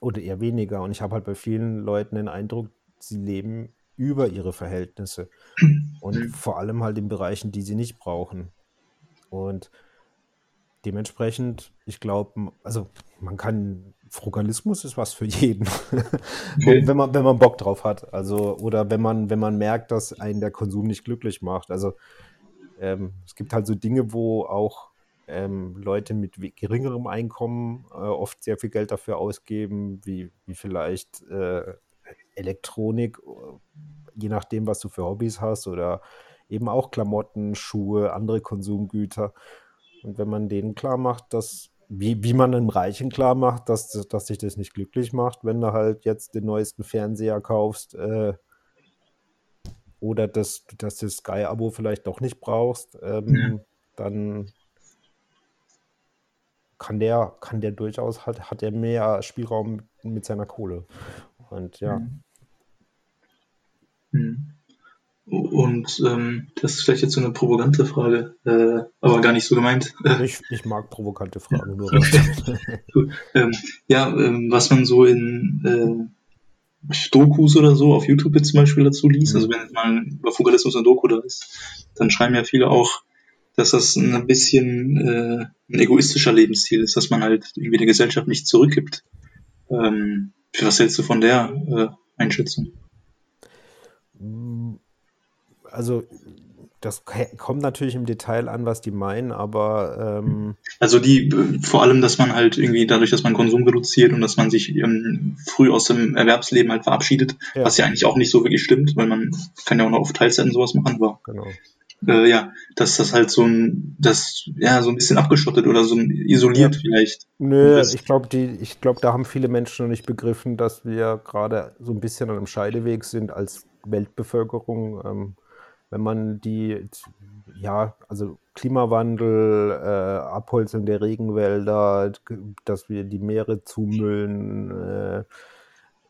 oder eher weniger. Und ich habe halt bei vielen Leuten den Eindruck, sie leben über ihre Verhältnisse. Und vor allem halt in Bereichen, die sie nicht brauchen. Und dementsprechend, ich glaube, also man kann Frugalismus ist was für jeden. Okay. wenn, man, wenn man Bock drauf hat. Also, oder wenn man, wenn man merkt, dass einen der Konsum nicht glücklich macht. Also ähm, es gibt halt so Dinge, wo auch ähm, Leute mit geringerem Einkommen äh, oft sehr viel Geld dafür ausgeben, wie, wie vielleicht äh, Elektronik, je nachdem, was du für Hobbys hast, oder eben auch Klamotten, Schuhe, andere Konsumgüter. Und wenn man denen klar macht, dass wie, wie man einem Reichen klar macht, dass, dass sich das nicht glücklich macht, wenn du halt jetzt den neuesten Fernseher kaufst äh, oder dass, dass du das Sky-Abo vielleicht doch nicht brauchst, ähm, ja. dann kann der, kann der durchaus, hat, hat er mehr Spielraum mit seiner Kohle. Und ja. Mhm. Mhm. Und ähm, das ist vielleicht jetzt so eine provokante Frage, äh, aber gar nicht so gemeint. Ich, ich mag provokante Fragen nur. ähm, ja, ähm, was man so in, äh, Dokus oder so auf YouTube jetzt zum Beispiel dazu liest, also wenn mal über Fugalismus und Doku da ist, dann schreiben ja viele auch, dass das ein bisschen äh, ein egoistischer Lebensstil ist, dass man halt irgendwie der Gesellschaft nicht zurückgibt. Ähm, was hältst du von der äh, Einschätzung? Also das kommt natürlich im Detail an, was die meinen, aber ähm also die vor allem, dass man halt irgendwie dadurch, dass man Konsum reduziert und dass man sich ähm, früh aus dem Erwerbsleben halt verabschiedet, ja. was ja eigentlich auch nicht so wirklich stimmt, weil man kann ja auch noch auf Teilzeiten sowas machen, aber genau. äh, ja, dass das halt so ein, das ja so ein bisschen abgeschottet oder so isoliert ja. vielleicht. Nö, ich glaube, die, ich glaube, da haben viele Menschen noch nicht begriffen, dass wir gerade so ein bisschen an einem Scheideweg sind als Weltbevölkerung. Ähm, wenn man die, ja, also Klimawandel, äh, Abholzung der Regenwälder, dass wir die Meere zumüllen, äh,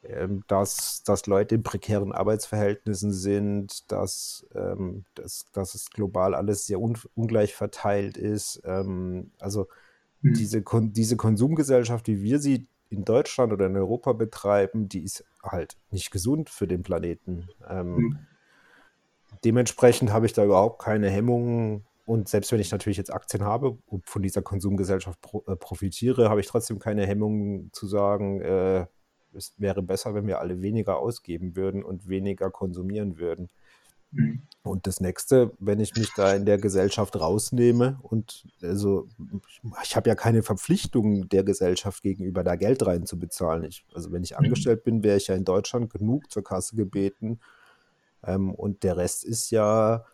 ähm, dass, dass Leute in prekären Arbeitsverhältnissen sind, dass, ähm, dass, dass es global alles sehr un ungleich verteilt ist. Ähm, also mhm. diese, diese Konsumgesellschaft, wie wir sie in Deutschland oder in Europa betreiben, die ist halt nicht gesund für den Planeten. Ähm, mhm dementsprechend habe ich da überhaupt keine Hemmungen. Und selbst wenn ich natürlich jetzt Aktien habe und von dieser Konsumgesellschaft pro, äh, profitiere, habe ich trotzdem keine Hemmungen zu sagen, äh, es wäre besser, wenn wir alle weniger ausgeben würden und weniger konsumieren würden. Mhm. Und das nächste, wenn ich mich da in der Gesellschaft rausnehme und also ich habe ja keine Verpflichtung der Gesellschaft gegenüber, da Geld rein zu bezahlen. Ich, also wenn ich mhm. angestellt bin, wäre ich ja in Deutschland genug zur Kasse gebeten ähm, und der Rest ist ja,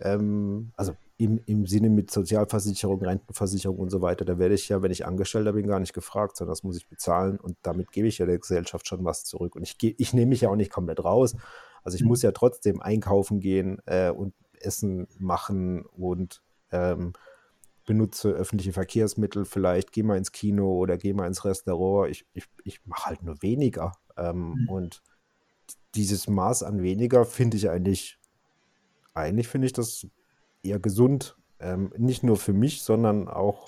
ähm, also im, im Sinne mit Sozialversicherung, Rentenversicherung und so weiter, da werde ich ja, wenn ich Angestellter bin, gar nicht gefragt, sondern das muss ich bezahlen und damit gebe ich ja der Gesellschaft schon was zurück. Und ich, ich nehme mich ja auch nicht komplett raus. Also ich mhm. muss ja trotzdem einkaufen gehen äh, und Essen machen und ähm, benutze öffentliche Verkehrsmittel, vielleicht gehe mal ins Kino oder gehe mal ins Restaurant. Ich, ich, ich mache halt nur weniger. Ähm, mhm. Und dieses Maß an weniger finde ich eigentlich, eigentlich finde ich das eher gesund. Ähm, nicht nur für mich, sondern auch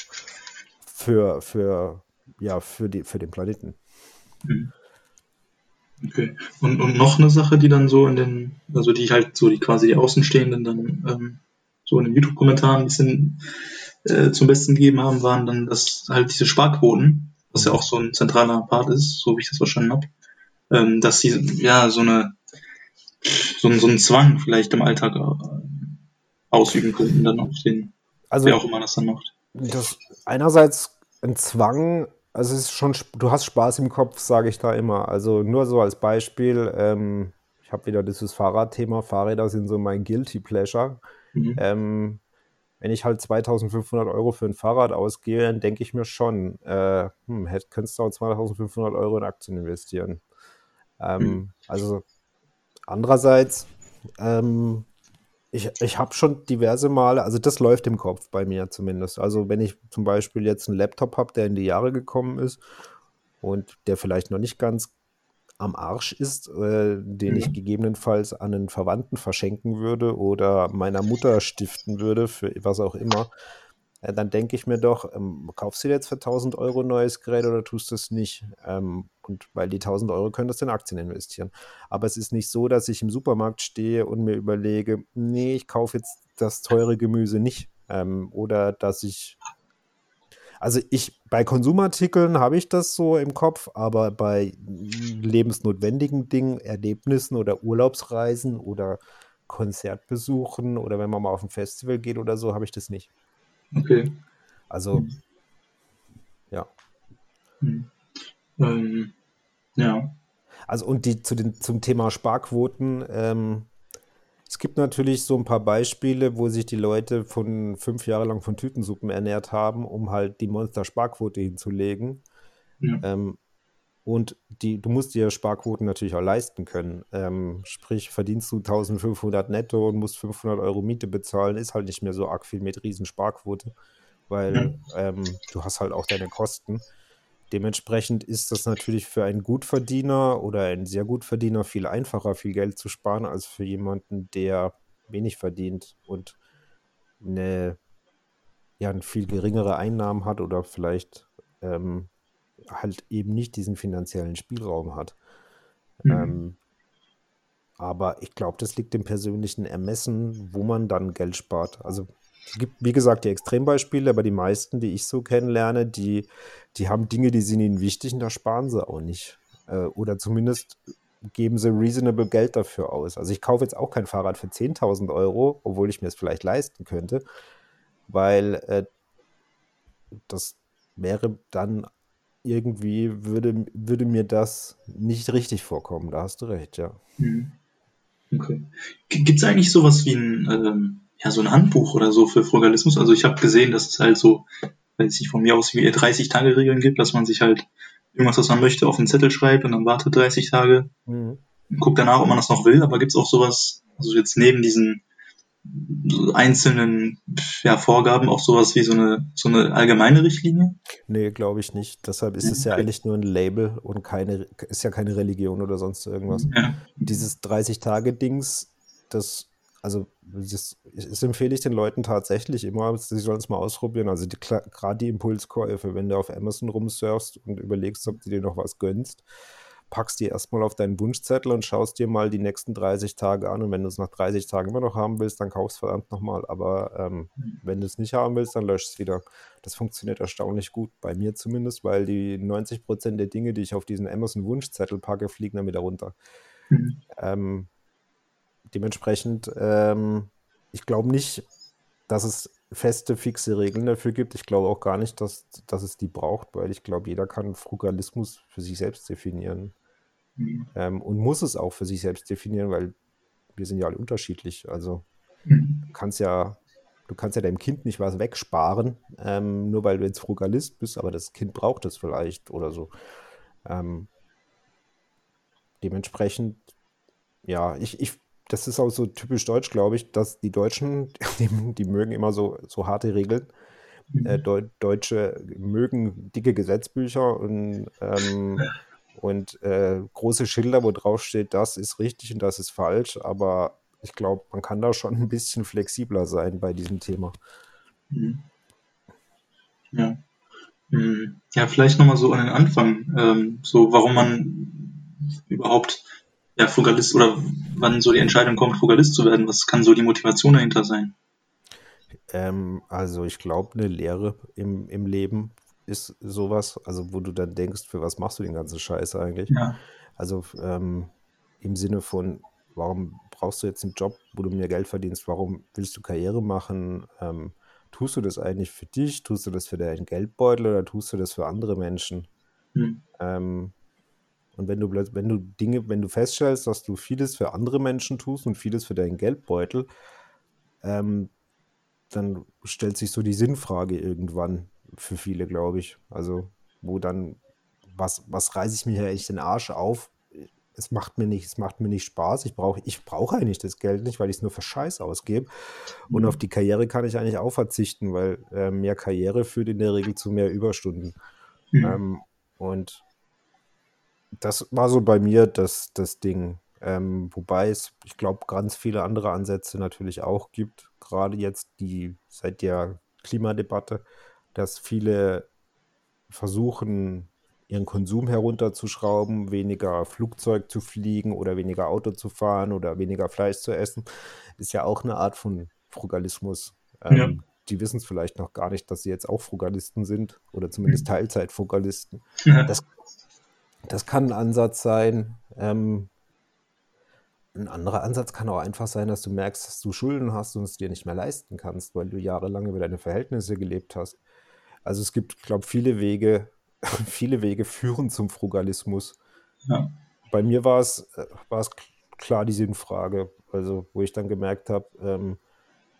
für, für, ja, für, die, für den Planeten. Mhm. Okay. Und, und noch eine Sache, die dann so in den, also die halt so die quasi die Außenstehenden dann ähm, so in den YouTube-Kommentaren ein bisschen äh, zum Besten gegeben haben, waren dann, dass halt diese Sparquoten, was ja auch so ein zentraler Part ist, so wie ich das verstanden habe, ähm, dass sie ja so eine so, so einen Zwang vielleicht im Alltag äh, ausüben könnten dann auf den, also, wer auch immer das dann macht. Das einerseits ein Zwang, also es ist schon, du hast Spaß im Kopf, sage ich da immer. Also nur so als Beispiel, ähm, ich habe wieder dieses Fahrradthema. Fahrräder sind so mein Guilty Pleasure. Mhm. Ähm, wenn ich halt 2500 Euro für ein Fahrrad ausgehe, dann denke ich mir schon, äh, hm, könntest du auch 2500 Euro in Aktien investieren. Ähm, mhm. Also andererseits, ähm, ich, ich habe schon diverse Male, also das läuft im Kopf bei mir zumindest. Also wenn ich zum Beispiel jetzt einen Laptop habe, der in die Jahre gekommen ist und der vielleicht noch nicht ganz am Arsch ist, äh, den ja. ich gegebenenfalls an einen Verwandten verschenken würde oder meiner Mutter stiften würde, für was auch immer, dann denke ich mir doch, ähm, kaufst du jetzt für 1000 Euro ein neues Gerät oder tust du es nicht? Ähm, und weil die 1000 Euro könntest du in Aktien investieren. Aber es ist nicht so, dass ich im Supermarkt stehe und mir überlege, nee, ich kaufe jetzt das teure Gemüse nicht. Ähm, oder dass ich also ich bei Konsumartikeln habe ich das so im Kopf, aber bei lebensnotwendigen Dingen, Erlebnissen oder Urlaubsreisen oder Konzertbesuchen oder wenn man mal auf ein Festival geht oder so, habe ich das nicht. Okay. Also, hm. ja. Hm. Ähm, ja. Also und die zu den, zum Thema Sparquoten, ähm, es gibt natürlich so ein paar Beispiele, wo sich die Leute von fünf Jahre lang von Tütensuppen ernährt haben, um halt die Monster-Sparquote hinzulegen. Ja. Ähm, und die, du musst dir Sparquoten natürlich auch leisten können. Ähm, sprich, verdienst du 1500 netto und musst 500 Euro Miete bezahlen, ist halt nicht mehr so arg viel mit Riesensparquote, weil ja. ähm, du hast halt auch deine Kosten. Dementsprechend ist das natürlich für einen Gutverdiener oder einen sehr Gutverdiener viel einfacher, viel Geld zu sparen, als für jemanden, der wenig verdient und eine, ja, eine viel geringere Einnahmen hat oder vielleicht ähm, halt eben nicht diesen finanziellen Spielraum hat. Mhm. Ähm, aber ich glaube, das liegt im persönlichen Ermessen, wo man dann Geld spart. Also es gibt, wie gesagt, die Extrembeispiele, aber die meisten, die ich so kennenlerne, die, die haben Dinge, die sind ihnen wichtig und da sparen sie auch nicht. Äh, oder zumindest geben sie reasonable Geld dafür aus. Also ich kaufe jetzt auch kein Fahrrad für 10.000 Euro, obwohl ich mir es vielleicht leisten könnte, weil äh, das wäre dann irgendwie, würde, würde mir das nicht richtig vorkommen. Da hast du recht, ja. Mhm. Okay. Gibt es eigentlich sowas wie ein, ähm, ja, so ein Handbuch oder so für Frugalismus? Also ich habe gesehen, dass es halt so, wenn es sich von mir aus wie 30-Tage-Regeln gibt, dass man sich halt irgendwas, was man möchte, auf den Zettel schreibt und dann wartet 30 Tage, mhm. guckt danach, ob man das noch will. Aber gibt es auch sowas, also jetzt neben diesen einzelnen ja, Vorgaben auch sowas wie so eine, so eine allgemeine Richtlinie? Nee, glaube ich nicht. Deshalb ist es ja eigentlich nur ein Label und keine, ist ja keine Religion oder sonst irgendwas. Ja. Dieses 30-Tage-Dings, das, also das, das, empfehle ich den Leuten tatsächlich immer, sie sollen es mal ausprobieren. Also gerade die Impulskäufe, wenn du auf Amazon rumsurfst und überlegst, ob du dir noch was gönnst, packst die erstmal auf deinen Wunschzettel und schaust dir mal die nächsten 30 Tage an. Und wenn du es nach 30 Tagen immer noch haben willst, dann kaufst du verdammt nochmal. Aber ähm, mhm. wenn du es nicht haben willst, dann löscht es wieder. Das funktioniert erstaunlich gut, bei mir zumindest, weil die 90 Prozent der Dinge, die ich auf diesen Amazon-Wunschzettel packe, fliegen dann wieder runter. Mhm. Ähm, dementsprechend, ähm, ich glaube nicht, dass es feste, fixe Regeln dafür gibt. Ich glaube auch gar nicht, dass, dass es die braucht, weil ich glaube, jeder kann Frugalismus für sich selbst definieren. Mhm. Ähm, und muss es auch für sich selbst definieren, weil wir sind ja alle unterschiedlich. Also mhm. du kannst ja, du kannst ja deinem Kind nicht was wegsparen, ähm, nur weil du jetzt Frugalist bist, aber das Kind braucht es vielleicht oder so. Ähm, dementsprechend, ja, ich, ich, das ist auch so typisch deutsch, glaube ich, dass die Deutschen, die, die mögen immer so, so harte Regeln. Äh, mhm. Deutsche mögen dicke Gesetzbücher und ähm, und äh, große Schilder, wo drauf steht, das ist richtig und das ist falsch. Aber ich glaube, man kann da schon ein bisschen flexibler sein bei diesem Thema. Mhm. Ja. Mhm. Ja, vielleicht nochmal so an den Anfang, ähm, so warum man überhaupt ja, Frugalist oder wann so die Entscheidung kommt, Frugalist zu werden. Was kann so die Motivation dahinter sein? Ähm, also ich glaube, eine Lehre im, im Leben ist sowas, also wo du dann denkst, für was machst du den ganzen Scheiß eigentlich? Ja. Also ähm, im Sinne von, warum brauchst du jetzt einen Job, wo du mehr Geld verdienst? Warum willst du Karriere machen? Ähm, tust du das eigentlich für dich? Tust du das für deinen Geldbeutel oder tust du das für andere Menschen? Hm. Ähm, und wenn du, wenn du Dinge, wenn du feststellst, dass du vieles für andere Menschen tust und vieles für deinen Geldbeutel, ähm, dann stellt sich so die Sinnfrage irgendwann für viele, glaube ich. Also, wo dann, was, was reiße ich mir hier echt den Arsch auf? Es macht mir nicht, es macht mir nicht Spaß. Ich brauche, ich brauche eigentlich das Geld nicht, weil ich es nur für Scheiß ausgebe. Und mhm. auf die Karriere kann ich eigentlich auch verzichten, weil äh, mehr Karriere führt in der Regel zu mehr Überstunden. Mhm. Ähm, und das war so bei mir das, das Ding. Ähm, wobei es, ich glaube, ganz viele andere Ansätze natürlich auch gibt, gerade jetzt die seit der Klimadebatte dass viele versuchen, ihren Konsum herunterzuschrauben, weniger Flugzeug zu fliegen oder weniger Auto zu fahren oder weniger Fleisch zu essen, ist ja auch eine Art von Frugalismus. Ähm, ja. Die wissen es vielleicht noch gar nicht, dass sie jetzt auch Frugalisten sind oder zumindest mhm. Teilzeitfrugalisten. Ja. Das, das kann ein Ansatz sein. Ähm, ein anderer Ansatz kann auch einfach sein, dass du merkst, dass du Schulden hast und es dir nicht mehr leisten kannst, weil du jahrelang über deine Verhältnisse gelebt hast. Also es gibt, glaube ich, viele Wege, viele Wege führen zum Frugalismus. Ja. Bei mir war es, äh, war es klar die Sinnfrage, also wo ich dann gemerkt habe, ähm,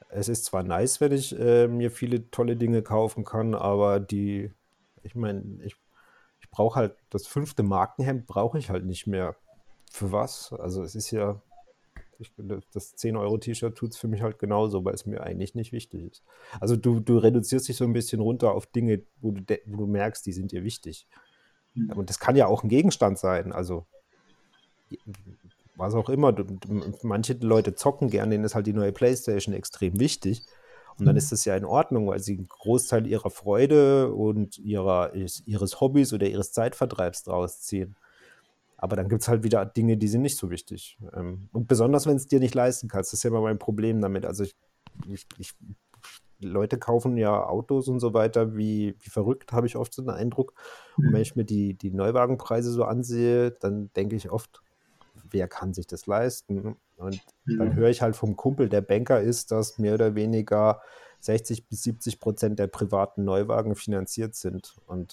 es ist zwar nice, wenn ich äh, mir viele tolle Dinge kaufen kann, aber die, ich meine, ich, ich brauche halt das fünfte Markenhemd brauche ich halt nicht mehr. Für was? Also es ist ja, ich, das 10-Euro-T-Shirt tut es für mich halt genauso, weil es mir eigentlich nicht wichtig ist. Also du, du reduzierst dich so ein bisschen runter auf Dinge, wo du, wo du merkst, die sind dir wichtig. Mhm. Und das kann ja auch ein Gegenstand sein. Also was auch immer. Manche Leute zocken gerne, denen ist halt die neue Playstation extrem wichtig. Und dann mhm. ist das ja in Ordnung, weil sie einen Großteil ihrer Freude und ihrer, ihres Hobbys oder ihres Zeitvertreibs draus ziehen. Aber dann gibt es halt wieder Dinge, die sind nicht so wichtig. Ähm, und besonders, wenn es dir nicht leisten kannst, das ist ja immer mein Problem damit. Also ich, ich, ich Leute kaufen ja Autos und so weiter wie, wie verrückt, habe ich oft so den Eindruck. Und wenn Mhm. ich mir die, die Neuwagenpreise so ansehe, dann denke ich oft, wer kann sich das leisten? Und dann Ja. höre ich halt vom Kumpel, der Banker ist, dass mehr oder weniger 60 bis 70 Prozent der privaten Neuwagen finanziert sind. Und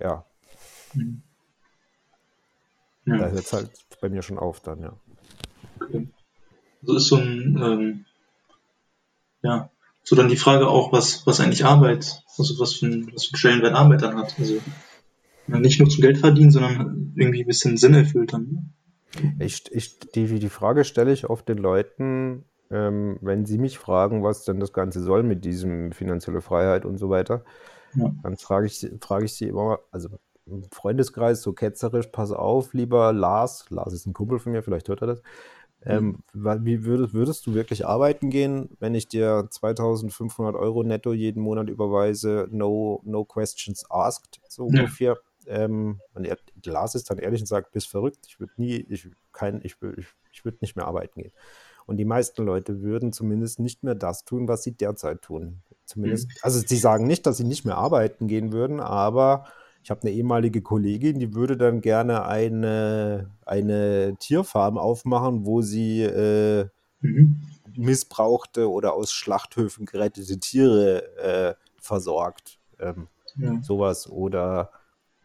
ja, Mhm. da Ja, hört es halt bei mir schon auf dann, ja. okay. Also ist so ein, ähm, ja, so dann die Frage auch, was, was eigentlich Arbeit, also was für, ein, was für einen Stellenwert Arbeit dann hat. Also ja, nicht nur zum Geld verdienen, sondern irgendwie ein bisschen Sinn erfüllt dann. Ich, ich, die, die Frage stelle ich oft den Leuten, ähm, wenn sie mich fragen, was denn das Ganze soll mit diesem finanzielle Freiheit und so weiter, Ja. dann frage ich, sie- frage ich sie immer, also im Freundeskreis so ketzerisch, pass auf, lieber Lars, Lars ist ein Kumpel von mir, vielleicht hört er das, ähm, wa- wie würdest, würdest du wirklich arbeiten gehen, wenn ich dir 2500 Euro netto jeden Monat überweise, no, no questions asked, so Ja. Ähm, und er, Lars ist dann ehrlich und sagt, bist verrückt, ich würde nie, ich kein, ich, ich, ich würde nicht mehr arbeiten gehen. Und die meisten Leute würden zumindest nicht mehr das tun, was sie derzeit tun. Zumindest, also sie sagen nicht, dass sie nicht mehr arbeiten gehen würden, aber ich habe eine ehemalige Kollegin, die würde dann gerne eine, eine Tierfarm aufmachen, wo sie äh, Mhm. missbrauchte oder aus Schlachthöfen gerettete Tiere äh, versorgt. Ähm, Ja. sowas. Oder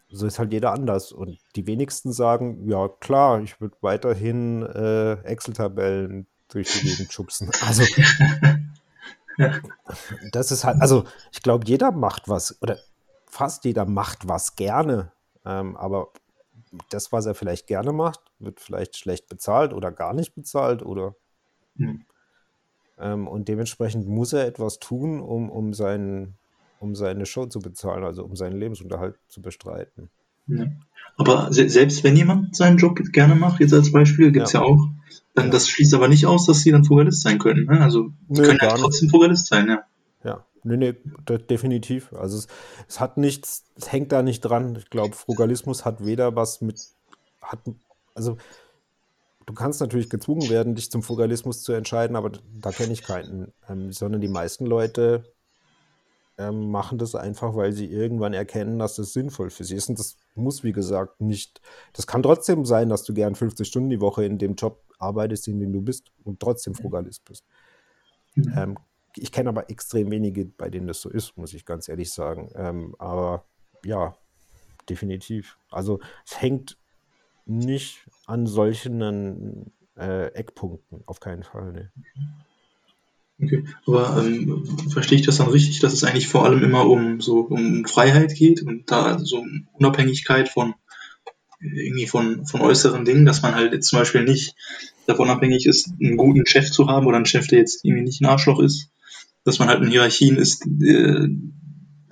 so ist halt jeder anders. Und die wenigsten sagen, ja klar, ich würde weiterhin äh, Excel-Tabellen durch die Gegend schubsen. Also das ist halt, also ich glaube, jeder macht was oder fast jeder macht was gerne. Ähm, aber das, was er vielleicht gerne macht, wird vielleicht schlecht bezahlt oder gar nicht bezahlt oder Mhm. ähm, und dementsprechend muss er etwas tun, um, um, seinen, um seine Show zu bezahlen, also um seinen Lebensunterhalt zu bestreiten. Ja. Aber se selbst wenn jemand seinen Job gerne macht, jetzt als Beispiel, gibt's ja. Ja. auch, dann Ja. das schließt aber nicht aus, dass sie dann Frugalist sein können. Ne? Also sie können ja trotzdem Frugalist sein, ja. Ja, nee, nee, de definitiv. Also es, es hat nichts, es hängt da nicht dran. Ich glaube, Frugalismus hat weder was mit, hat, also du kannst natürlich gezwungen werden, dich zum Frugalismus zu entscheiden, aber da kenne ich keinen, ähm, sondern die meisten Leute ähm, machen das einfach, weil sie irgendwann erkennen, dass das sinnvoll für sie ist. Und das muss, wie gesagt, nicht, das kann trotzdem sein, dass du gern 50 Stunden die Woche in dem Job arbeitest, in dem du bist und trotzdem Frugalist bist. Mhm. Ähm, ich kenne aber extrem wenige, bei denen das so ist, muss ich ganz ehrlich sagen. Ähm, aber ja, definitiv. Also es hängt nicht an solchen äh, Eckpunkten, auf keinen Fall. Ne. Okay, aber ähm, verstehe ich das dann richtig, dass es eigentlich vor allem immer um so um Freiheit geht und da so um Unabhängigkeit von irgendwie von, von äußeren Dingen, dass man halt jetzt zum Beispiel nicht davon abhängig ist, einen guten Chef zu haben oder einen Chef, der jetzt irgendwie nicht ein Arschloch ist, dass man halt in Hierarchien ist, äh,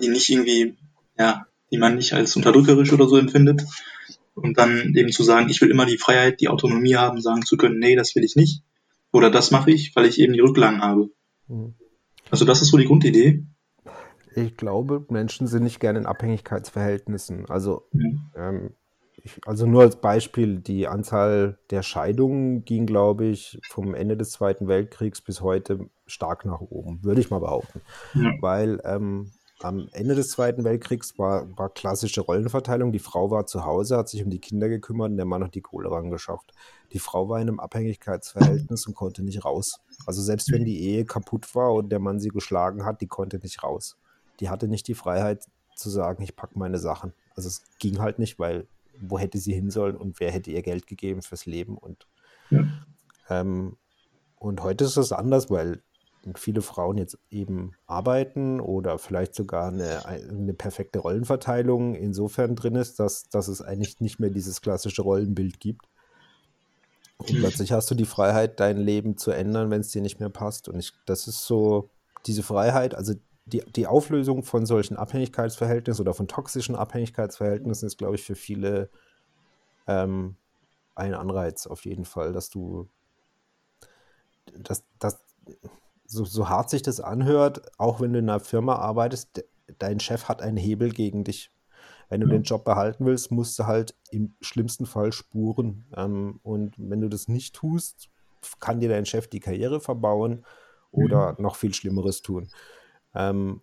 die nicht irgendwie, ja, die man nicht als unterdrückerisch oder so empfindet. Und dann eben zu sagen, ich will immer die Freiheit, die Autonomie haben, sagen zu können, nee, das will ich nicht. Oder das mache ich, weil ich eben die Rücklagen habe. Mhm. Also das ist so die Grundidee. Ich glaube, Menschen sind nicht gerne in Abhängigkeitsverhältnissen. Also, Mhm. ähm, ich, also nur als Beispiel, die Anzahl der Scheidungen ging, glaube ich, vom Ende des Zweiten Weltkriegs bis heute stark nach oben, würde ich mal behaupten. Ja. Weil ähm, am Ende des Zweiten Weltkriegs war, war klassische Rollenverteilung. Die Frau war zu Hause, hat sich um die Kinder gekümmert und der Mann hat die Kohle rangeschafft. Die Frau war in einem Abhängigkeitsverhältnis und konnte nicht raus. Also selbst wenn die Ehe kaputt war und der Mann sie geschlagen hat, die konnte nicht raus. Die hatte nicht die Freiheit zu sagen, ich packe meine Sachen. Also es ging halt nicht, weil wo hätte sie hin sollen und wer hätte ihr Geld gegeben fürs Leben und Ja. ähm, und heute ist es anders, weil viele Frauen jetzt eben arbeiten oder vielleicht sogar eine, eine perfekte Rollenverteilung insofern drin ist, dass, dass es eigentlich nicht mehr dieses klassische Rollenbild gibt. Und plötzlich hast du die Freiheit, dein Leben zu ändern, wenn es dir nicht mehr passt. Und ich, das ist so, diese Freiheit, also die, die Auflösung von solchen Abhängigkeitsverhältnissen oder von toxischen Abhängigkeitsverhältnissen ist, glaube ich, für viele ähm, ein Anreiz auf jeden Fall, dass du, dass, dass so, so hart sich das anhört, auch wenn du in einer Firma arbeitest, de, dein Chef hat einen Hebel gegen dich. Wenn du den Job behalten willst, musst du halt im schlimmsten Fall spuren. Ähm, und wenn du das nicht tust, kann dir dein Chef die Karriere verbauen oder mhm. noch viel Schlimmeres tun. Ähm,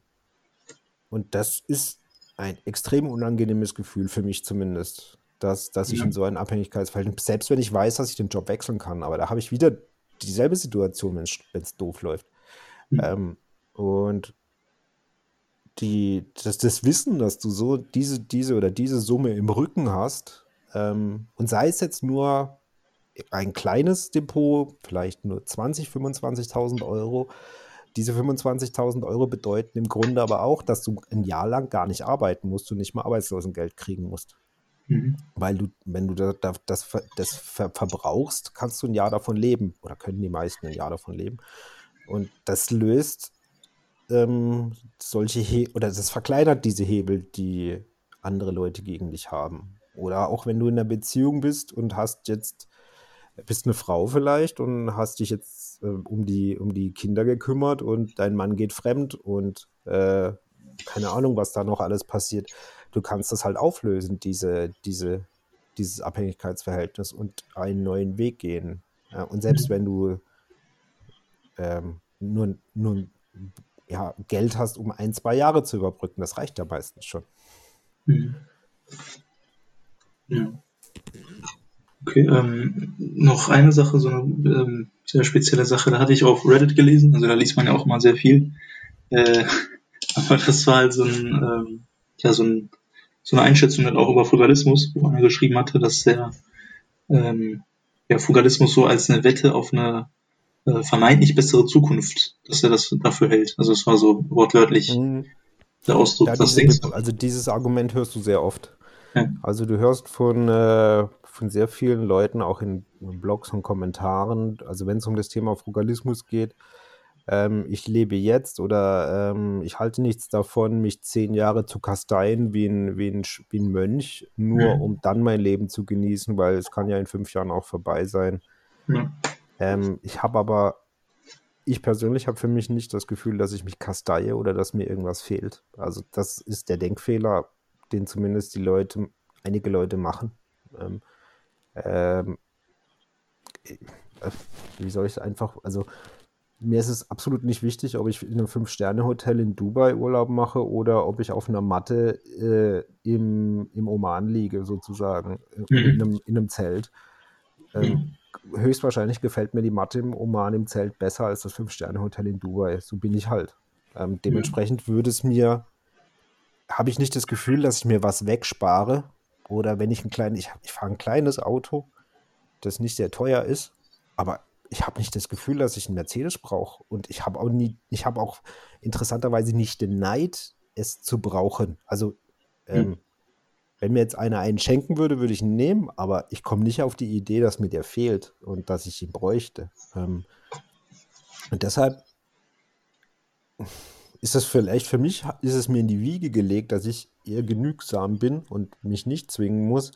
und das ist ein extrem unangenehmes Gefühl für mich zumindest, dass, dass ich in so ein Abhängigkeitsverhältnis, selbst wenn ich weiß, dass ich den Job wechseln kann, aber da habe ich wieder dieselbe Situation, wenn es doof läuft. Ähm, und die, das, das Wissen, dass du so diese, diese oder diese Summe im Rücken hast, ähm, und sei es jetzt nur ein kleines Depot, vielleicht nur 20, 25.000 Euro, diese 25.000 Euro bedeuten im Grunde aber auch, dass du ein Jahr lang gar nicht arbeiten musst und nicht mal Arbeitslosengeld kriegen musst. Mhm. Weil du, wenn du das, das, das verbrauchst, kannst du ein Jahr davon leben oder können die meisten ein Jahr davon leben. Und das löst ähm, solche He oder das verkleinert diese Hebel, die andere Leute gegen dich haben. Oder auch wenn du in einer Beziehung bist und hast jetzt, bist eine Frau vielleicht und hast dich jetzt äh, um, die, um die Kinder gekümmert und dein Mann geht fremd und äh, keine Ahnung, was da noch alles passiert. Du kannst das halt auflösen, diese, diese, dieses Abhängigkeitsverhältnis und einen neuen Weg gehen. Ja, und selbst mhm. wenn du ähm, nur, nur ja, Geld hast, um ein, zwei Jahre zu überbrücken. Das reicht ja meistens schon. Mhm. Ja. Okay, ähm, noch eine Sache, so eine ähm, sehr spezielle Sache, da hatte ich auf Reddit gelesen, also da liest man ja auch mal sehr viel. Äh, aber das war halt so ein, ähm, ja, so, ein, so eine Einschätzung halt auch über Frugalismus, wo einer geschrieben hatte, dass der ähm, ja, Frugalismus so als eine Wette auf eine äh, vermeintlich bessere Zukunft, dass er das dafür hält. Also es war so wortwörtlich mhm. der Ausdruck. Ja, das diese, also dieses Argument hörst du sehr oft. Ja. Also du hörst von, äh, von sehr vielen Leuten, auch in Blogs und Kommentaren, also wenn es um das Thema Frugalismus geht, ähm, ich lebe jetzt oder ähm, ich halte nichts davon, mich zehn Jahre zu kasteien wie ein, wie ein, wie ein Mönch, nur mhm. um dann mein Leben zu genießen, weil es kann ja in fünf Jahren auch vorbei sein. Ja. Ähm, ich habe aber, ich persönlich habe für mich nicht das Gefühl, dass ich mich kasteie oder dass mir irgendwas fehlt. Also das ist der Denkfehler, den zumindest die Leute, einige Leute machen. Ähm, ähm, äh, wie soll ich es einfach, also mir ist es absolut nicht wichtig, ob ich in einem Fünf-Sterne-Hotel in Dubai Urlaub mache oder ob ich auf einer Matte äh, im, im Oman liege, sozusagen, mhm. in, einem, in, einem, Zelt. Ähm, mhm höchstwahrscheinlich gefällt mir die Matte im Oman im Zelt besser als das Fünf-Sterne-Hotel in Dubai. So bin ich halt. Ähm, dementsprechend würde es mir, habe ich nicht das Gefühl, dass ich mir was wegspare. Oder wenn ich ein kleines, ich, ich fahre ein kleines Auto, das nicht sehr teuer ist, aber ich habe nicht das Gefühl, dass ich einen Mercedes brauche. Und ich habe auch nie, ich habe auch interessanterweise nicht den Neid, es zu brauchen. Also ähm, hm. Wenn mir jetzt einer einen schenken würde, würde ich ihn nehmen, aber ich komme nicht auf die Idee, dass mir der fehlt und dass ich ihn bräuchte. Ähm, und deshalb ist das vielleicht für mich, ist es mir in die Wiege gelegt, dass ich eher genügsam bin und mich nicht zwingen muss,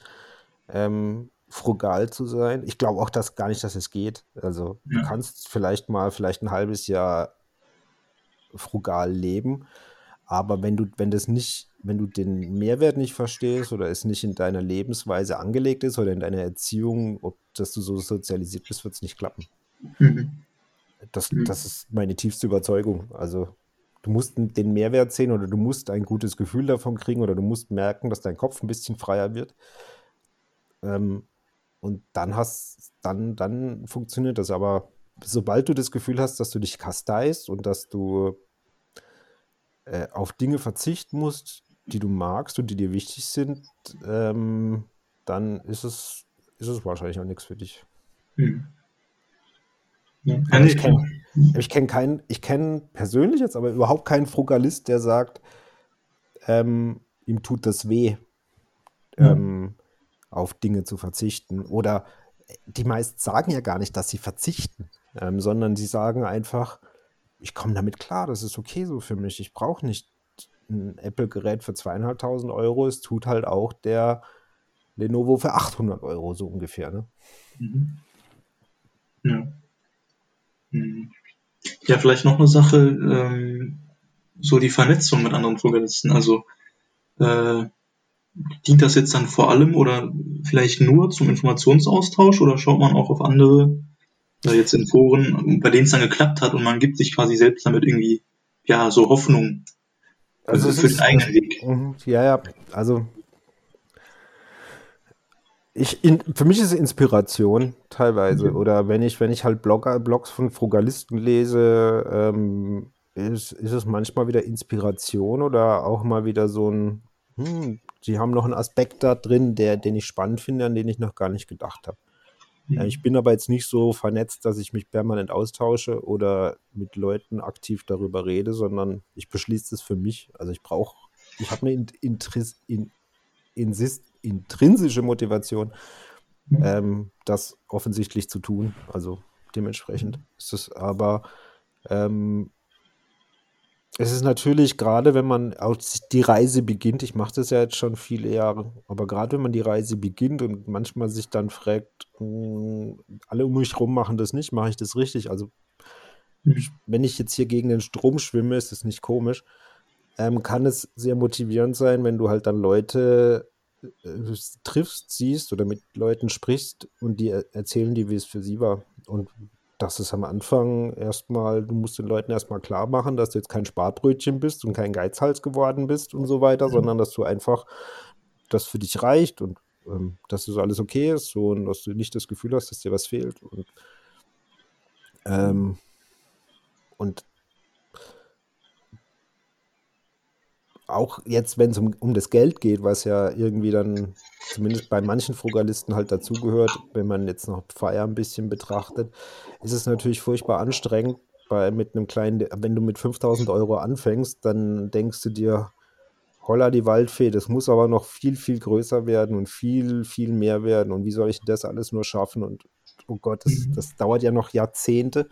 ähm, frugal zu sein. Ich glaube auch dass gar nicht, dass es geht. Also ja. du kannst vielleicht mal vielleicht ein halbes Jahr frugal leben, aber wenn du, wenn das nicht, wenn du den Mehrwert nicht verstehst oder es nicht in deiner Lebensweise angelegt ist oder in deiner Erziehung, ob dass du so sozialisiert bist, wird es nicht klappen. Mhm. Das, mhm. das ist meine tiefste Überzeugung. Also du musst den Mehrwert sehen oder du musst ein gutes Gefühl davon kriegen oder du musst merken, dass dein Kopf ein bisschen freier wird. Ähm, und dann hast, dann, dann funktioniert das. Aber sobald du das Gefühl hast, dass du dich kasteist und dass du äh, auf Dinge verzichten musst, die du magst und die dir wichtig sind, ähm, dann ist es, ist es wahrscheinlich auch nichts für dich. Hm. Ja, also ich kenne ich kenn keinen, ich kenne persönlich jetzt aber überhaupt keinen Frugalist, der sagt, ähm, ihm tut das weh, ja. ähm, auf Dinge zu verzichten. Oder die meisten sagen ja gar nicht, dass sie verzichten, ähm, sondern sie sagen einfach, ich komme damit klar, das ist okay so für mich. Ich brauche nicht ein Apple-Gerät für zweieinhalbtausend Euro. Es tut halt auch der Lenovo für 800 Euro so ungefähr. Ne? Mhm. Ja. Mhm. ja, vielleicht noch eine Sache, ähm, so die Vernetzung mit anderen Programmisten. Also äh, dient das jetzt dann vor allem oder vielleicht nur zum Informationsaustausch oder schaut man auch auf andere, äh, jetzt in Foren, bei denen es dann geklappt hat und man gibt sich quasi selbst damit irgendwie, ja, so Hoffnung also für den eigenen Weg. Mhm, ja, ja, also ich, in, für mich ist es Inspiration teilweise. Mhm. Oder wenn ich, wenn ich halt Blogger, Blogs von Frugalisten lese, ähm, ist, ist es manchmal wieder Inspiration oder auch mal wieder so ein, hm, die haben noch einen Aspekt da drin, der, den ich spannend finde, an den ich noch gar nicht gedacht habe. Mhm. ich bin aber jetzt nicht so vernetzt, dass ich mich permanent austausche oder mit Leuten aktiv darüber rede, sondern ich beschließe es für mich. Also ich brauche, ich habe eine Interesse, in, insist, intrinsische Motivation, mhm. ähm, das offensichtlich zu tun. Also dementsprechend ist es aber ähm, es ist natürlich gerade, wenn man die Reise beginnt, ich mache das ja jetzt schon viele Jahre, aber gerade wenn man die Reise beginnt und manchmal sich dann fragt, hm, alle um mich herum machen das nicht, mache ich das richtig? Also mhm. wenn ich jetzt hier gegen den Strom schwimme, ist das nicht komisch. Ähm, kann es sehr motivierend sein, wenn du halt dann Leute äh, triffst, siehst oder mit Leuten sprichst und die erzählen dir, wie es für sie war. Und das ist am Anfang erstmal, du musst den Leuten erstmal klar machen, dass du jetzt kein Sparbrötchen bist und kein Geizhals geworden bist und so weiter, mhm. sondern dass du einfach das für dich reicht und ähm, dass das alles okay ist so, und dass du nicht das Gefühl hast, dass dir was fehlt. Und, ähm, und auch jetzt, wenn es um, um das Geld geht, was ja irgendwie dann zumindest bei manchen Frugalisten halt dazugehört, wenn man jetzt noch Feier ein bisschen betrachtet, ist es natürlich furchtbar anstrengend, bei, mit einem kleinen, wenn du mit 5000 Euro anfängst, dann denkst du dir, holla die Waldfee, das muss aber noch viel, viel größer werden und viel, viel mehr werden und wie soll ich das alles nur schaffen und oh Gott, das, das dauert ja noch Jahrzehnte.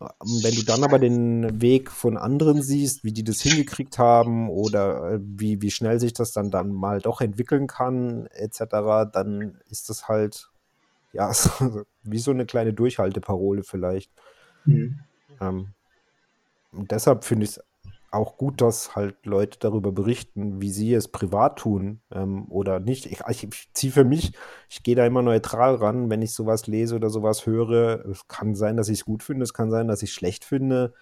Ähm, wenn du dann aber den Weg von anderen siehst, wie die das hingekriegt haben oder äh, wie, wie schnell sich das dann, dann mal doch entwickeln kann, etc., dann ist das halt, ja, wie so eine kleine Durchhalteparole vielleicht. Mhm. Ähm, und deshalb finde ich es auch gut, dass halt Leute darüber berichten, wie sie es privat tun ähm, oder nicht. Ich, ich, ziehe für mich, ich gehe da immer neutral ran, wenn ich sowas lese oder sowas höre. Es kann sein, dass ich es gut finde, es kann sein, dass ich es schlecht finde.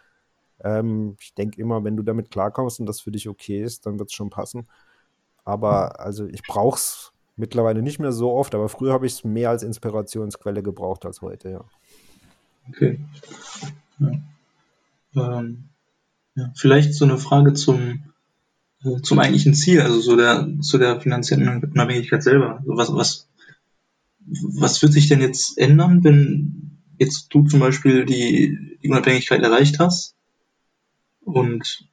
Ähm, ich denke immer, wenn du damit klarkommst und das für dich okay ist, dann wird es schon passen. Aber also ich brauche es mittlerweile nicht mehr so oft, aber früher habe ich es mehr als Inspirationsquelle gebraucht als heute, ja. Okay. Ja. Ähm ja, vielleicht so eine Frage zum, äh, zum eigentlichen Ziel, also so der, zu der finanziellen Unabhängigkeit selber. Also was, was, was wird sich denn jetzt ändern, wenn jetzt du zum Beispiel die, die Unabhängigkeit erreicht hast? Und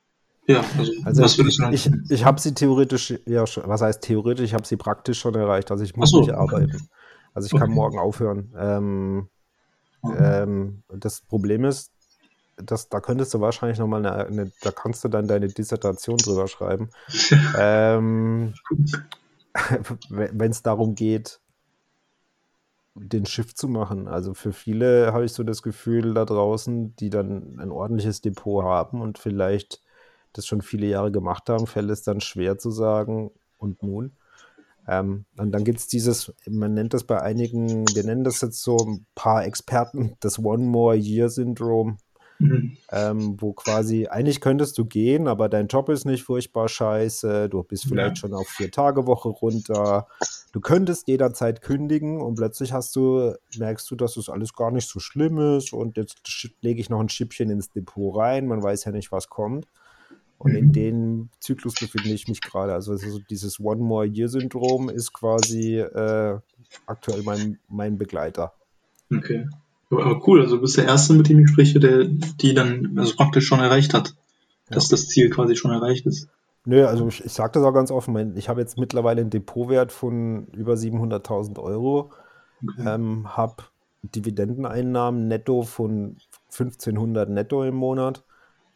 ja, also, also was würdest du Ich, ich habe sie theoretisch, ja, was heißt theoretisch, ich habe sie praktisch schon erreicht. Also ich muss so. nicht arbeiten. Also ich kann okay. morgen aufhören. Ähm, okay. ähm, das Problem ist, das, da könntest du wahrscheinlich nochmal eine, eine, da kannst du dann deine Dissertation drüber schreiben. ähm, Wenn es darum geht, den Schiff zu machen. Also für viele habe ich so das Gefühl da draußen, die dann ein ordentliches Depot haben und vielleicht das schon viele Jahre gemacht haben, fällt es dann schwer zu sagen, und nun. Ähm, und dann gibt es dieses, man nennt das bei einigen, wir nennen das jetzt so ein paar Experten, das One More Year Syndrom. Mhm. Ähm, wo quasi, eigentlich könntest du gehen, aber dein Job ist nicht furchtbar scheiße, du bist vielleicht ja. schon auf vier Tage Woche runter, du könntest jederzeit kündigen und plötzlich hast du, merkst du, dass das alles gar nicht so schlimm ist und jetzt lege ich noch ein Schippchen ins Depot rein, man weiß ja nicht, was kommt. Und mhm. in dem Zyklus befinde ich mich gerade. Also, also dieses One More Year Syndrom ist quasi äh, aktuell mein, mein Begleiter. Okay. Aber cool, also du bist der Erste, mit dem ich spreche, der die dann also praktisch schon erreicht hat, dass das Ziel quasi schon erreicht ist. Nö, also ich, ich sage das auch ganz offen, ich habe jetzt mittlerweile einen Depotwert von über 700.000 Euro, okay. ähm, habe Dividendeneinnahmen netto von 1500 netto im Monat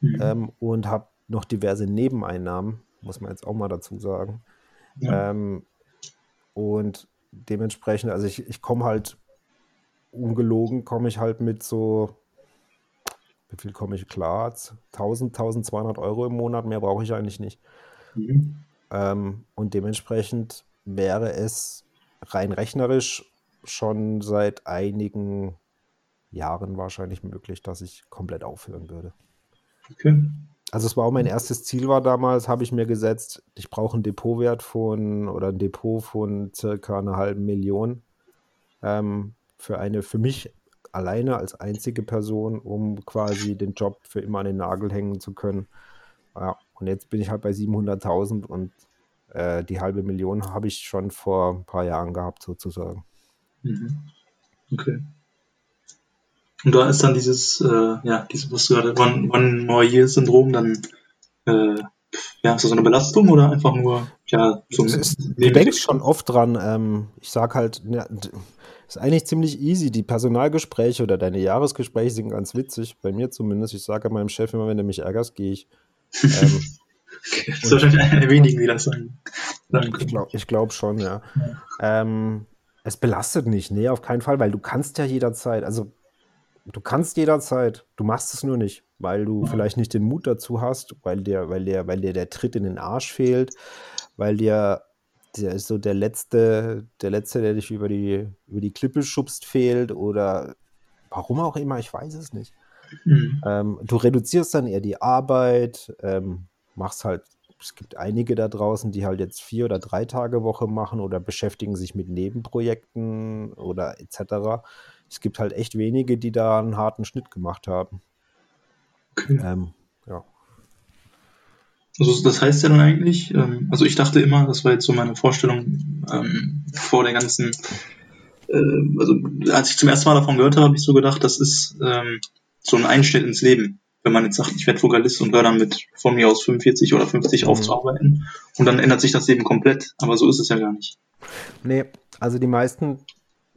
mhm. ähm, und habe noch diverse Nebeneinnahmen, muss man jetzt auch mal dazu sagen. Ja. Ähm, und dementsprechend, also ich, ich komme halt ungelogen komme ich halt mit so, wie viel komme ich klar? 1000, 1200 Euro im Monat, mehr brauche ich eigentlich nicht. Mhm. Ähm, und dementsprechend wäre es rein rechnerisch schon seit einigen Jahren wahrscheinlich möglich, dass ich komplett aufhören würde. Okay. Also es war auch mein erstes Ziel war damals, habe ich mir gesetzt, ich brauche einen Depotwert von oder ein Depot von circa einer halben Million ähm, für eine für mich alleine als einzige Person, um quasi den Job für immer an den Nagel hängen zu können. Ja, und jetzt bin ich halt bei 700.000 und äh, die halbe Million habe ich schon vor ein paar Jahren gehabt sozusagen. Mhm. Okay. Und da ist dann dieses, äh, ja, dieses, was du gerade, One, One More Year Syndrom dann, äh, ja, ist das so eine Belastung oder einfach nur, ja, ein ist, Du denkst schon oft dran, ähm, ich sag halt, ja, ist eigentlich ziemlich easy. Die Personalgespräche oder deine Jahresgespräche sind ganz witzig, bei mir zumindest. Ich sage meinem Chef immer, wenn du mich ärgerst, gehe ich. Ähm, das ist wahrscheinlich einer der wenigen, die das sagen. sagen ich glaube glaub schon, ja. ja. Ähm, es belastet nicht, nee, auf keinen Fall, weil du kannst ja jederzeit, also du kannst jederzeit, du machst es nur nicht, weil du ja. vielleicht nicht den Mut dazu hast, weil dir, weil dir, weil dir der Tritt in den Arsch fehlt, weil dir der ist so der letzte, der letzte, der dich über die, über die Klippe schubst, fehlt oder warum auch immer, ich weiß es nicht. Mhm. Ähm, du reduzierst dann eher die Arbeit, ähm, machst halt, es gibt einige da draußen, die halt jetzt vier oder drei Tage Woche machen oder beschäftigen sich mit Nebenprojekten oder etc es gibt halt echt wenige, die da einen harten Schnitt gemacht haben. Okay. Ähm. Also das heißt ja dann eigentlich, ähm, also ich dachte immer, das war jetzt so meine Vorstellung ähm, vor der ganzen, äh, also als ich zum ersten Mal davon gehört habe, habe ich so gedacht, das ist ähm, so ein Einschnitt ins Leben. Wenn man jetzt sagt, ich werde Vokalist und höre dann mit von mir aus 45 oder 50 mhm. aufzuarbeiten und dann ändert sich das Leben komplett, aber so ist es ja gar nicht. Nee, also die meisten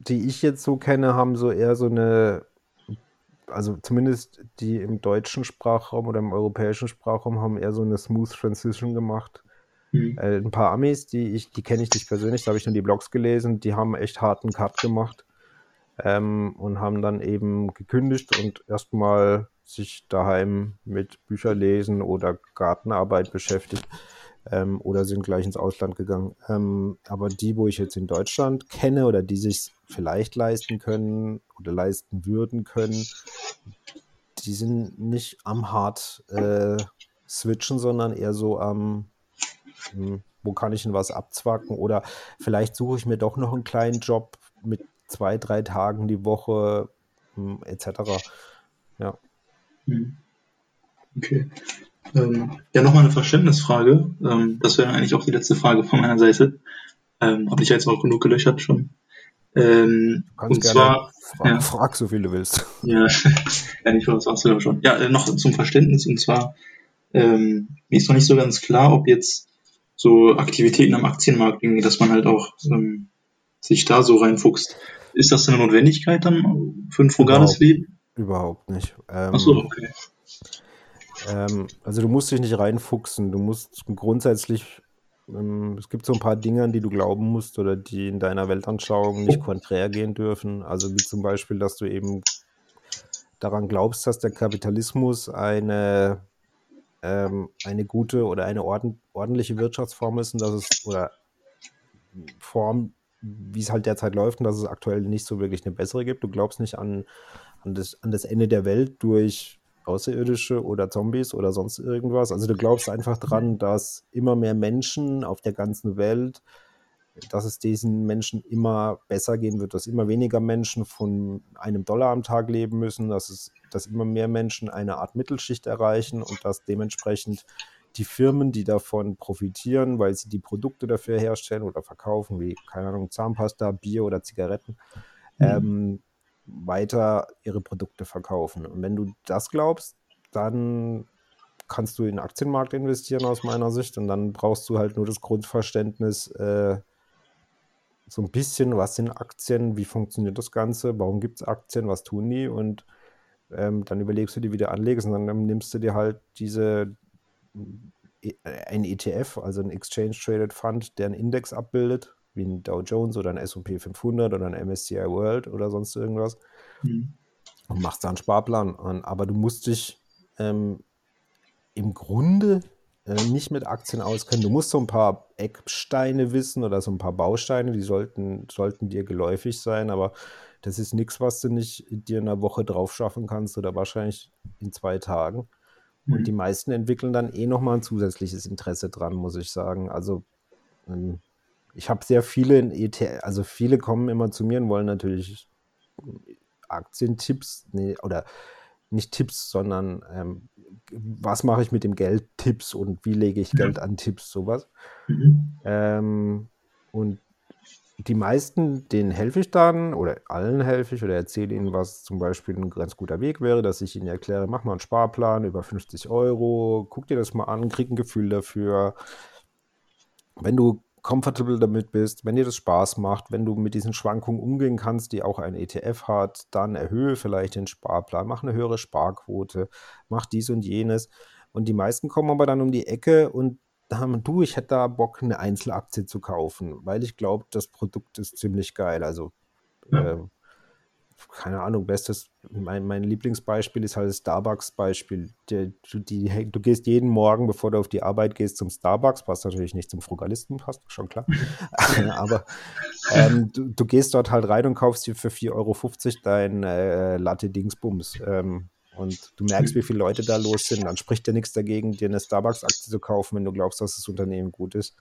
die ich jetzt so kenne, haben so eher so eine, also zumindest die im deutschen Sprachraum oder im europäischen Sprachraum haben eher so eine Smooth Transition gemacht. Mhm. Äh, ein paar Amis, die ich, die kenne ich nicht persönlich, da habe ich nur die Blogs gelesen, die haben echt harten Cut gemacht ähm, und haben dann eben gekündigt und erstmal sich daheim mit Bücherlesen oder Gartenarbeit beschäftigt ähm, oder sind gleich ins Ausland gegangen. Ähm, aber die, wo ich jetzt in Deutschland kenne oder die sich vielleicht leisten können oder leisten würden können, die sind nicht am hart äh, switchen, sondern eher so am, hm, wo kann ich denn was abzwacken oder vielleicht suche ich mir doch noch einen kleinen Job mit zwei, drei Tagen die Woche hm, etc. Ja. Hm. Okay. Ähm, ja, nochmal eine Verständnisfrage. Ähm, das wäre eigentlich auch die letzte Frage von meiner Seite. Ähm, Habe ich jetzt auch genug gelöchert schon. Ähm, und zwar, frag, ja, frag so viel du willst. Ja, ja nicht das ja schon. Ja, äh, noch zum Verständnis und zwar ähm, mir ist noch nicht so ganz klar, ob jetzt so Aktivitäten am Aktienmarkt dass man halt auch ähm, sich da so reinfuchst. Ist das eine Notwendigkeit dann für ein frugales Leben? Überhaupt nicht. Ähm, Ach so, okay. Ähm, also du musst dich nicht reinfuchsen. Du musst grundsätzlich, es gibt so ein paar Dinge, an die du glauben musst oder die in deiner Weltanschauung nicht konträr gehen dürfen. Also wie zum Beispiel, dass du eben daran glaubst, dass der Kapitalismus eine, ähm, eine gute oder eine ordn ordentliche Wirtschaftsform ist und dass es oder Form, wie es halt derzeit läuft und dass es aktuell nicht so wirklich eine bessere gibt. Du glaubst nicht an, an, das, an das Ende der Welt durch Außerirdische oder Zombies oder sonst irgendwas. Also du glaubst einfach dran, dass immer mehr Menschen auf der ganzen Welt, dass es diesen Menschen immer besser gehen wird, dass immer weniger Menschen von einem Dollar am Tag leben müssen, dass es, dass immer mehr Menschen eine Art Mittelschicht erreichen und dass dementsprechend die Firmen, die davon profitieren, weil sie die Produkte dafür herstellen oder verkaufen, wie, keine Ahnung, Zahnpasta, Bier oder Zigaretten, mhm. ähm, weiter ihre Produkte verkaufen. Und wenn du das glaubst, dann kannst du in den Aktienmarkt investieren aus meiner Sicht. Und dann brauchst du halt nur das Grundverständnis, äh, so ein bisschen, was sind Aktien, wie funktioniert das Ganze, warum gibt es Aktien, was tun die? Und ähm, dann überlegst du dir, wie du anlegst. Und dann nimmst du dir halt diese äh, ein ETF, also ein Exchange Traded Fund, der einen Index abbildet wie ein Dow Jones oder ein S&P 500 oder ein MSCI World oder sonst irgendwas mhm. und machst da einen Sparplan. Und, aber du musst dich ähm, im Grunde äh, nicht mit Aktien auskennen, du musst so ein paar Ecksteine wissen oder so ein paar Bausteine, die sollten, sollten dir geläufig sein, aber das ist nichts, was du nicht dir in einer Woche drauf schaffen kannst oder wahrscheinlich in zwei Tagen. Und Mhm. die meisten entwickeln dann eh nochmal ein zusätzliches Interesse dran, muss ich sagen. Also ähm, ich habe sehr viele in ETF, also viele kommen immer zu mir und wollen natürlich Aktientipps, nee, oder nicht Tipps, sondern ähm, was mache ich mit dem Geld, Tipps und wie lege ich. Geld an Tipps, sowas. Mhm. Ähm, und die meisten, denen helfe ich dann oder allen helfe ich oder erzähle ihnen, was zum Beispiel ein ganz guter Weg wäre, dass ich ihnen erkläre, mach mal einen Sparplan über 50 Euro, guck dir das mal an, krieg ein Gefühl dafür. Wenn du comfortable damit bist, wenn dir das Spaß macht, wenn du mit diesen Schwankungen umgehen kannst, die auch ein ETF hat, dann erhöhe vielleicht den Sparplan, mach eine höhere Sparquote, mach dies und jenes. Und die meisten kommen aber dann um die Ecke und haben, du, ich hätte da Bock, eine Einzelaktie zu kaufen, weil ich glaube, das Produkt ist ziemlich geil. Also, Ja. äh, keine Ahnung, bestes, mein, mein Lieblingsbeispiel ist halt das Starbucks-Beispiel. Die, du, die, du gehst jeden Morgen, bevor du auf die Arbeit gehst, zum Starbucks, passt natürlich nicht zum Frugalisten, passt schon klar. Aber ähm, du, du, gehst dort halt rein und kaufst dir für 4,50 Euro dein äh, Latte Dingsbums. Ähm, und du merkst, wie viele Leute da los sind. Dann spricht dir nichts dagegen, dir eine Starbucks-Aktie zu kaufen, wenn du glaubst, dass das Unternehmen gut ist.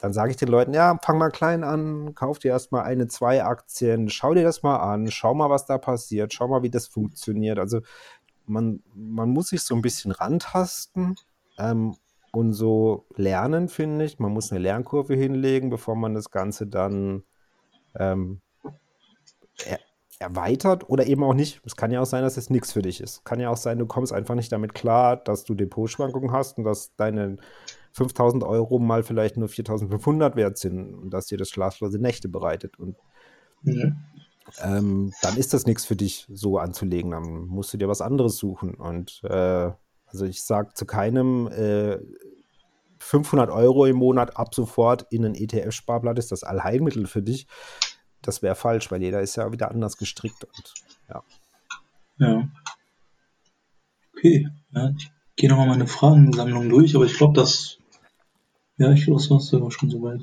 Dann sage ich den Leuten, ja, fang mal klein an, kauf dir erstmal eine, zwei Aktien, schau dir das mal an, schau mal, was da passiert, schau mal, wie das funktioniert. Also man, man muss sich so ein bisschen rantasten ähm, und so lernen, finde ich. Man muss eine Lernkurve hinlegen, bevor man das Ganze dann ähm, er, erweitert oder eben auch nicht. Es kann ja auch sein, dass es nichts für dich ist. Kann ja auch sein, du kommst einfach nicht damit klar, dass du Depotschwankungen hast und dass deine 5000 Euro mal vielleicht nur 4500 wert sind und dass dir das schlaflose Nächte bereitet. Und Ja. ähm, dann ist das nichts für dich so anzulegen. Dann musst du dir was anderes suchen. Und äh, also ich sage zu keinem, äh, 500 Euro im Monat ab sofort in einen ETF-Sparplan ist das Allheilmittel für dich. Das wäre falsch, weil jeder ist ja wieder anders gestrickt. Und ja. Ja. Okay. Ja, ich gehe nochmal meine Fragensammlung durch, aber ich glaube, das. Ja, ich glaube, das war sogar schon soweit.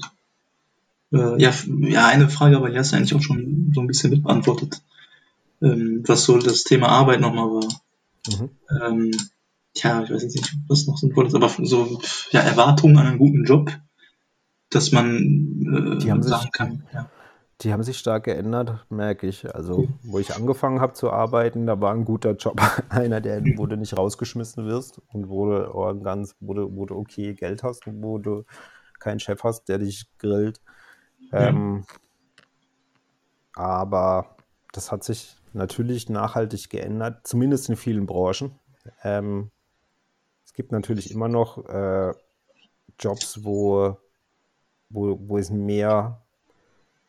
Äh, ja, ja, eine Frage, aber die hast du eigentlich auch schon so ein bisschen mit beantwortet. Ähm, was so das Thema Arbeit nochmal war. Mhm. Ähm, ja, ich weiß jetzt nicht, das noch sinnvoll ist, aber so ja, Erwartungen an einen guten Job, dass man Die äh, haben sich, sagen kann. Ja. Die haben sich stark geändert, merke ich. Also, wo ich angefangen habe zu arbeiten, da war ein guter Job. Einer, der, wo du nicht rausgeschmissen wirst und wo du, auch ein ganz, wo du, wo du okay Geld hast und wo du keinen Chef hast, der dich grillt. Ja. Ähm, aber das hat sich natürlich nachhaltig geändert, zumindest in vielen Branchen. Ähm, es gibt natürlich immer noch äh, Jobs, wo, wo, wo es mehr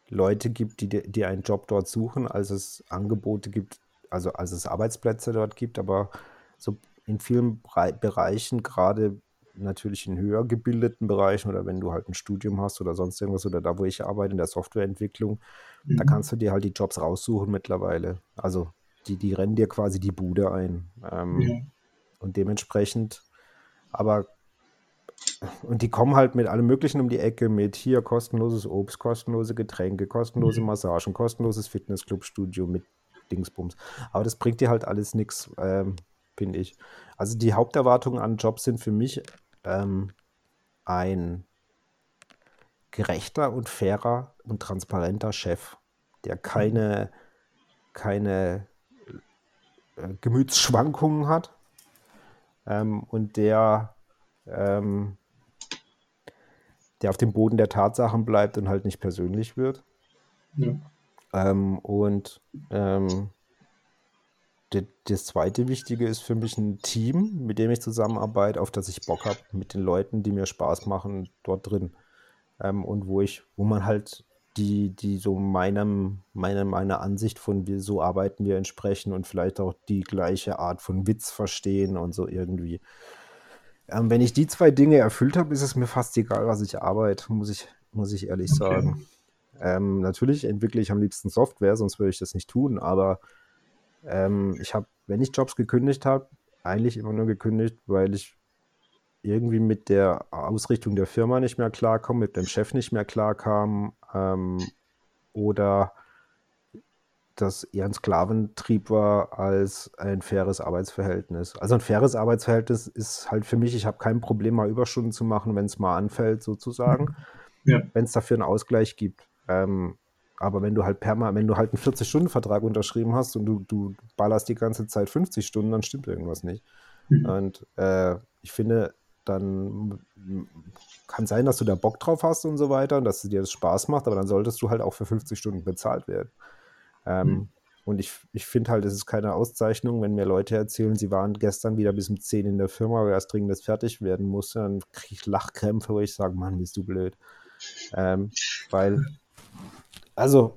Leute gibt, die, die einen Job dort suchen, als es Angebote gibt, also als es Arbeitsplätze dort gibt. Aber so in vielen Bereichen, gerade natürlich in höher gebildeten Bereichen oder wenn du halt ein Studium hast oder sonst irgendwas oder da, wo ich arbeite, in der Softwareentwicklung, da Mhm. kannst du dir halt die Jobs raussuchen mittlerweile. Also die, die rennen dir quasi die Bude ein. Ähm, Ja. und dementsprechend, aber und die kommen halt mit allem Möglichen um die Ecke, mit hier kostenloses Obst, kostenlose Getränke, kostenlose Mhm. Massagen, kostenloses Fitnessclub-Studio mit Dingsbums. Aber das bringt dir halt alles nichts, ähm, finde ich. Also die Haupterwartungen an Jobs sind für mich ähm, ein gerechter und fairer und transparenter Chef, der keine, keine äh, Gemütsschwankungen hat ähm, und der, ähm, der auf dem Boden der Tatsachen bleibt und halt nicht persönlich wird. Ja. Ähm, und ähm, das zweite Wichtige ist für mich ein Team, mit dem ich zusammenarbeite, auf das ich Bock habe, mit den Leuten, die mir Spaß machen, dort drin. Ähm, und wo ich, wo man halt die, die so meinem, meiner, meiner Ansicht von wir, so arbeiten wir entsprechen und vielleicht auch die gleiche Art von Witz verstehen und so irgendwie. Ähm, wenn ich die zwei Dinge erfüllt habe, ist es mir fast egal, was ich arbeite, muss ich, muss ich ehrlich Okay. sagen. Ähm, natürlich entwickle ich am liebsten Software, sonst würde ich das nicht tun, aber ähm, ich habe, wenn ich Jobs gekündigt habe, eigentlich immer nur gekündigt, weil ich irgendwie mit der Ausrichtung der Firma nicht mehr klarkommen, mit dem Chef nicht mehr klarkam ähm, oder das eher ein Sklaventrieb war als ein faires Arbeitsverhältnis. Also ein faires Arbeitsverhältnis ist halt für mich, ich habe kein Problem, mal Überstunden zu machen, wenn es mal anfällt, sozusagen, ja. wenn es dafür einen Ausgleich gibt. Ähm, aber wenn du halt perma, wenn du halt einen 40-Stunden-Vertrag unterschrieben hast und du, du ballerst die ganze Zeit 50 Stunden, dann stimmt irgendwas nicht. Mhm. Und äh, ich finde, dann kann sein, dass du da Bock drauf hast und so weiter und dass dir das Spaß macht, aber dann solltest du halt auch für 50 Stunden bezahlt werden. Ähm, mhm. Und ich, ich finde halt, es ist keine Auszeichnung, wenn mir Leute erzählen, sie waren gestern wieder bis um 10 in der Firma, weil erst dringend das fertig werden musste, dann kriege ich Lachkrämpfe, wo ich sage, Mann, bist du blöd. Ähm, weil, also,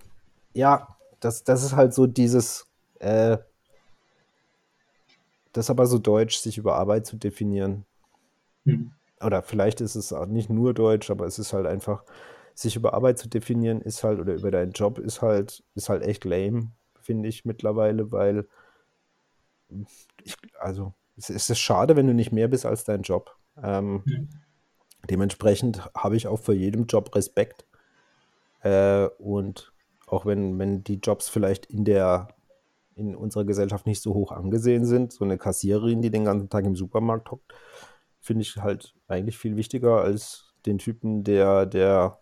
ja, das, das ist halt so dieses, äh, das ist aber so deutsch, sich über Arbeit zu definieren. Mhm. Oder vielleicht ist es auch nicht nur deutsch, aber es ist halt einfach, sich über Arbeit zu definieren, ist halt, oder über deinen Job, ist halt, ist halt echt lame, finde ich mittlerweile, weil ich, also es ist schade, wenn du nicht mehr bist als dein Job. Ähm, mhm. Dementsprechend habe ich auch für jedem Job Respekt. Äh, und auch wenn, wenn die Jobs vielleicht in der in unserer Gesellschaft nicht so hoch angesehen sind, so eine Kassiererin, die den ganzen Tag im Supermarkt hockt, finde ich halt eigentlich viel wichtiger als den Typen, der, der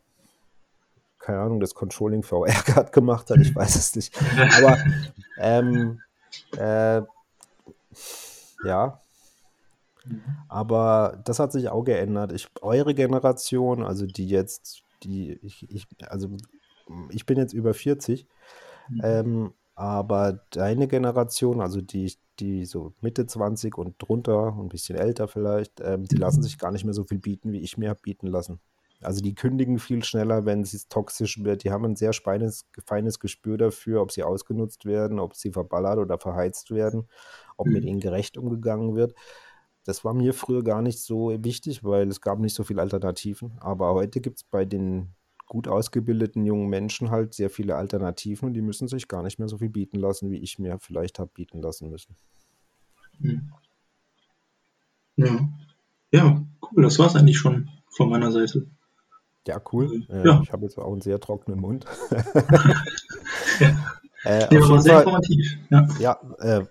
keine Ahnung, das Controlling VR gerade gemacht hat, ich weiß es nicht. Aber ähm, äh, ja. Aber das hat sich auch geändert. Ich, eure Generation, also die jetzt, die, ich, ich, also ich bin jetzt über 40, mhm. ähm, aber deine Generation, also die, die so Mitte 20 und drunter, ein bisschen älter vielleicht, ähm, die lassen sich gar nicht mehr so viel bieten, wie ich mir habe bieten lassen. Also die kündigen viel schneller, wenn es toxisch wird. Die haben ein sehr feines, feines Gespür dafür, ob sie ausgenutzt werden, ob sie verballert oder verheizt werden, ob mhm. mit ihnen gerecht umgegangen wird. Das war mir früher gar nicht so wichtig, weil es gab nicht so viele Alternativen. Aber heute gibt es bei den gut ausgebildeten jungen Menschen halt sehr viele Alternativen und die müssen sich gar nicht mehr so viel bieten lassen, wie ich mir vielleicht habe bieten lassen müssen. Mhm. Ja. Ja, cool, das war es eigentlich schon von meiner Seite. Ja, cool. Äh, ja. Ich habe jetzt auch einen sehr trockenen Mund. ja, äh, ja aber sehr Fall, informativ. Ja, ja äh,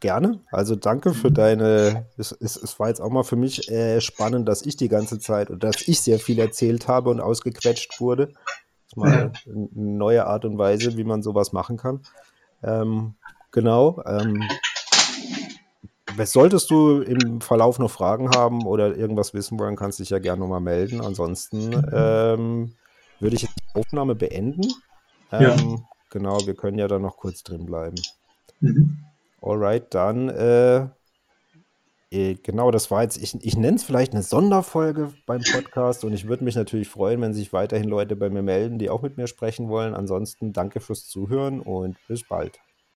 gerne. Also danke für deine. Es, es, es, war jetzt auch mal für mich äh, spannend, dass ich die ganze Zeit und dass ich sehr viel erzählt habe und ausgequetscht wurde. Das ist mal ja. eine neue Art und Weise, wie man sowas machen kann. Ähm, genau. Ähm, Solltest du im Verlauf noch Fragen haben oder irgendwas wissen wollen, kannst du dich ja gerne nochmal melden. Ansonsten ähm, würde ich die Aufnahme beenden. Ähm, ja. Genau, wir können ja da noch kurz drin bleiben. Mhm. Alright, dann äh, äh, genau, das war jetzt, ich, ich nenne es vielleicht eine Sonderfolge beim Podcast und ich würde mich natürlich freuen, wenn sich weiterhin Leute bei mir melden, die auch mit mir sprechen wollen. Ansonsten danke fürs Zuhören und bis bald.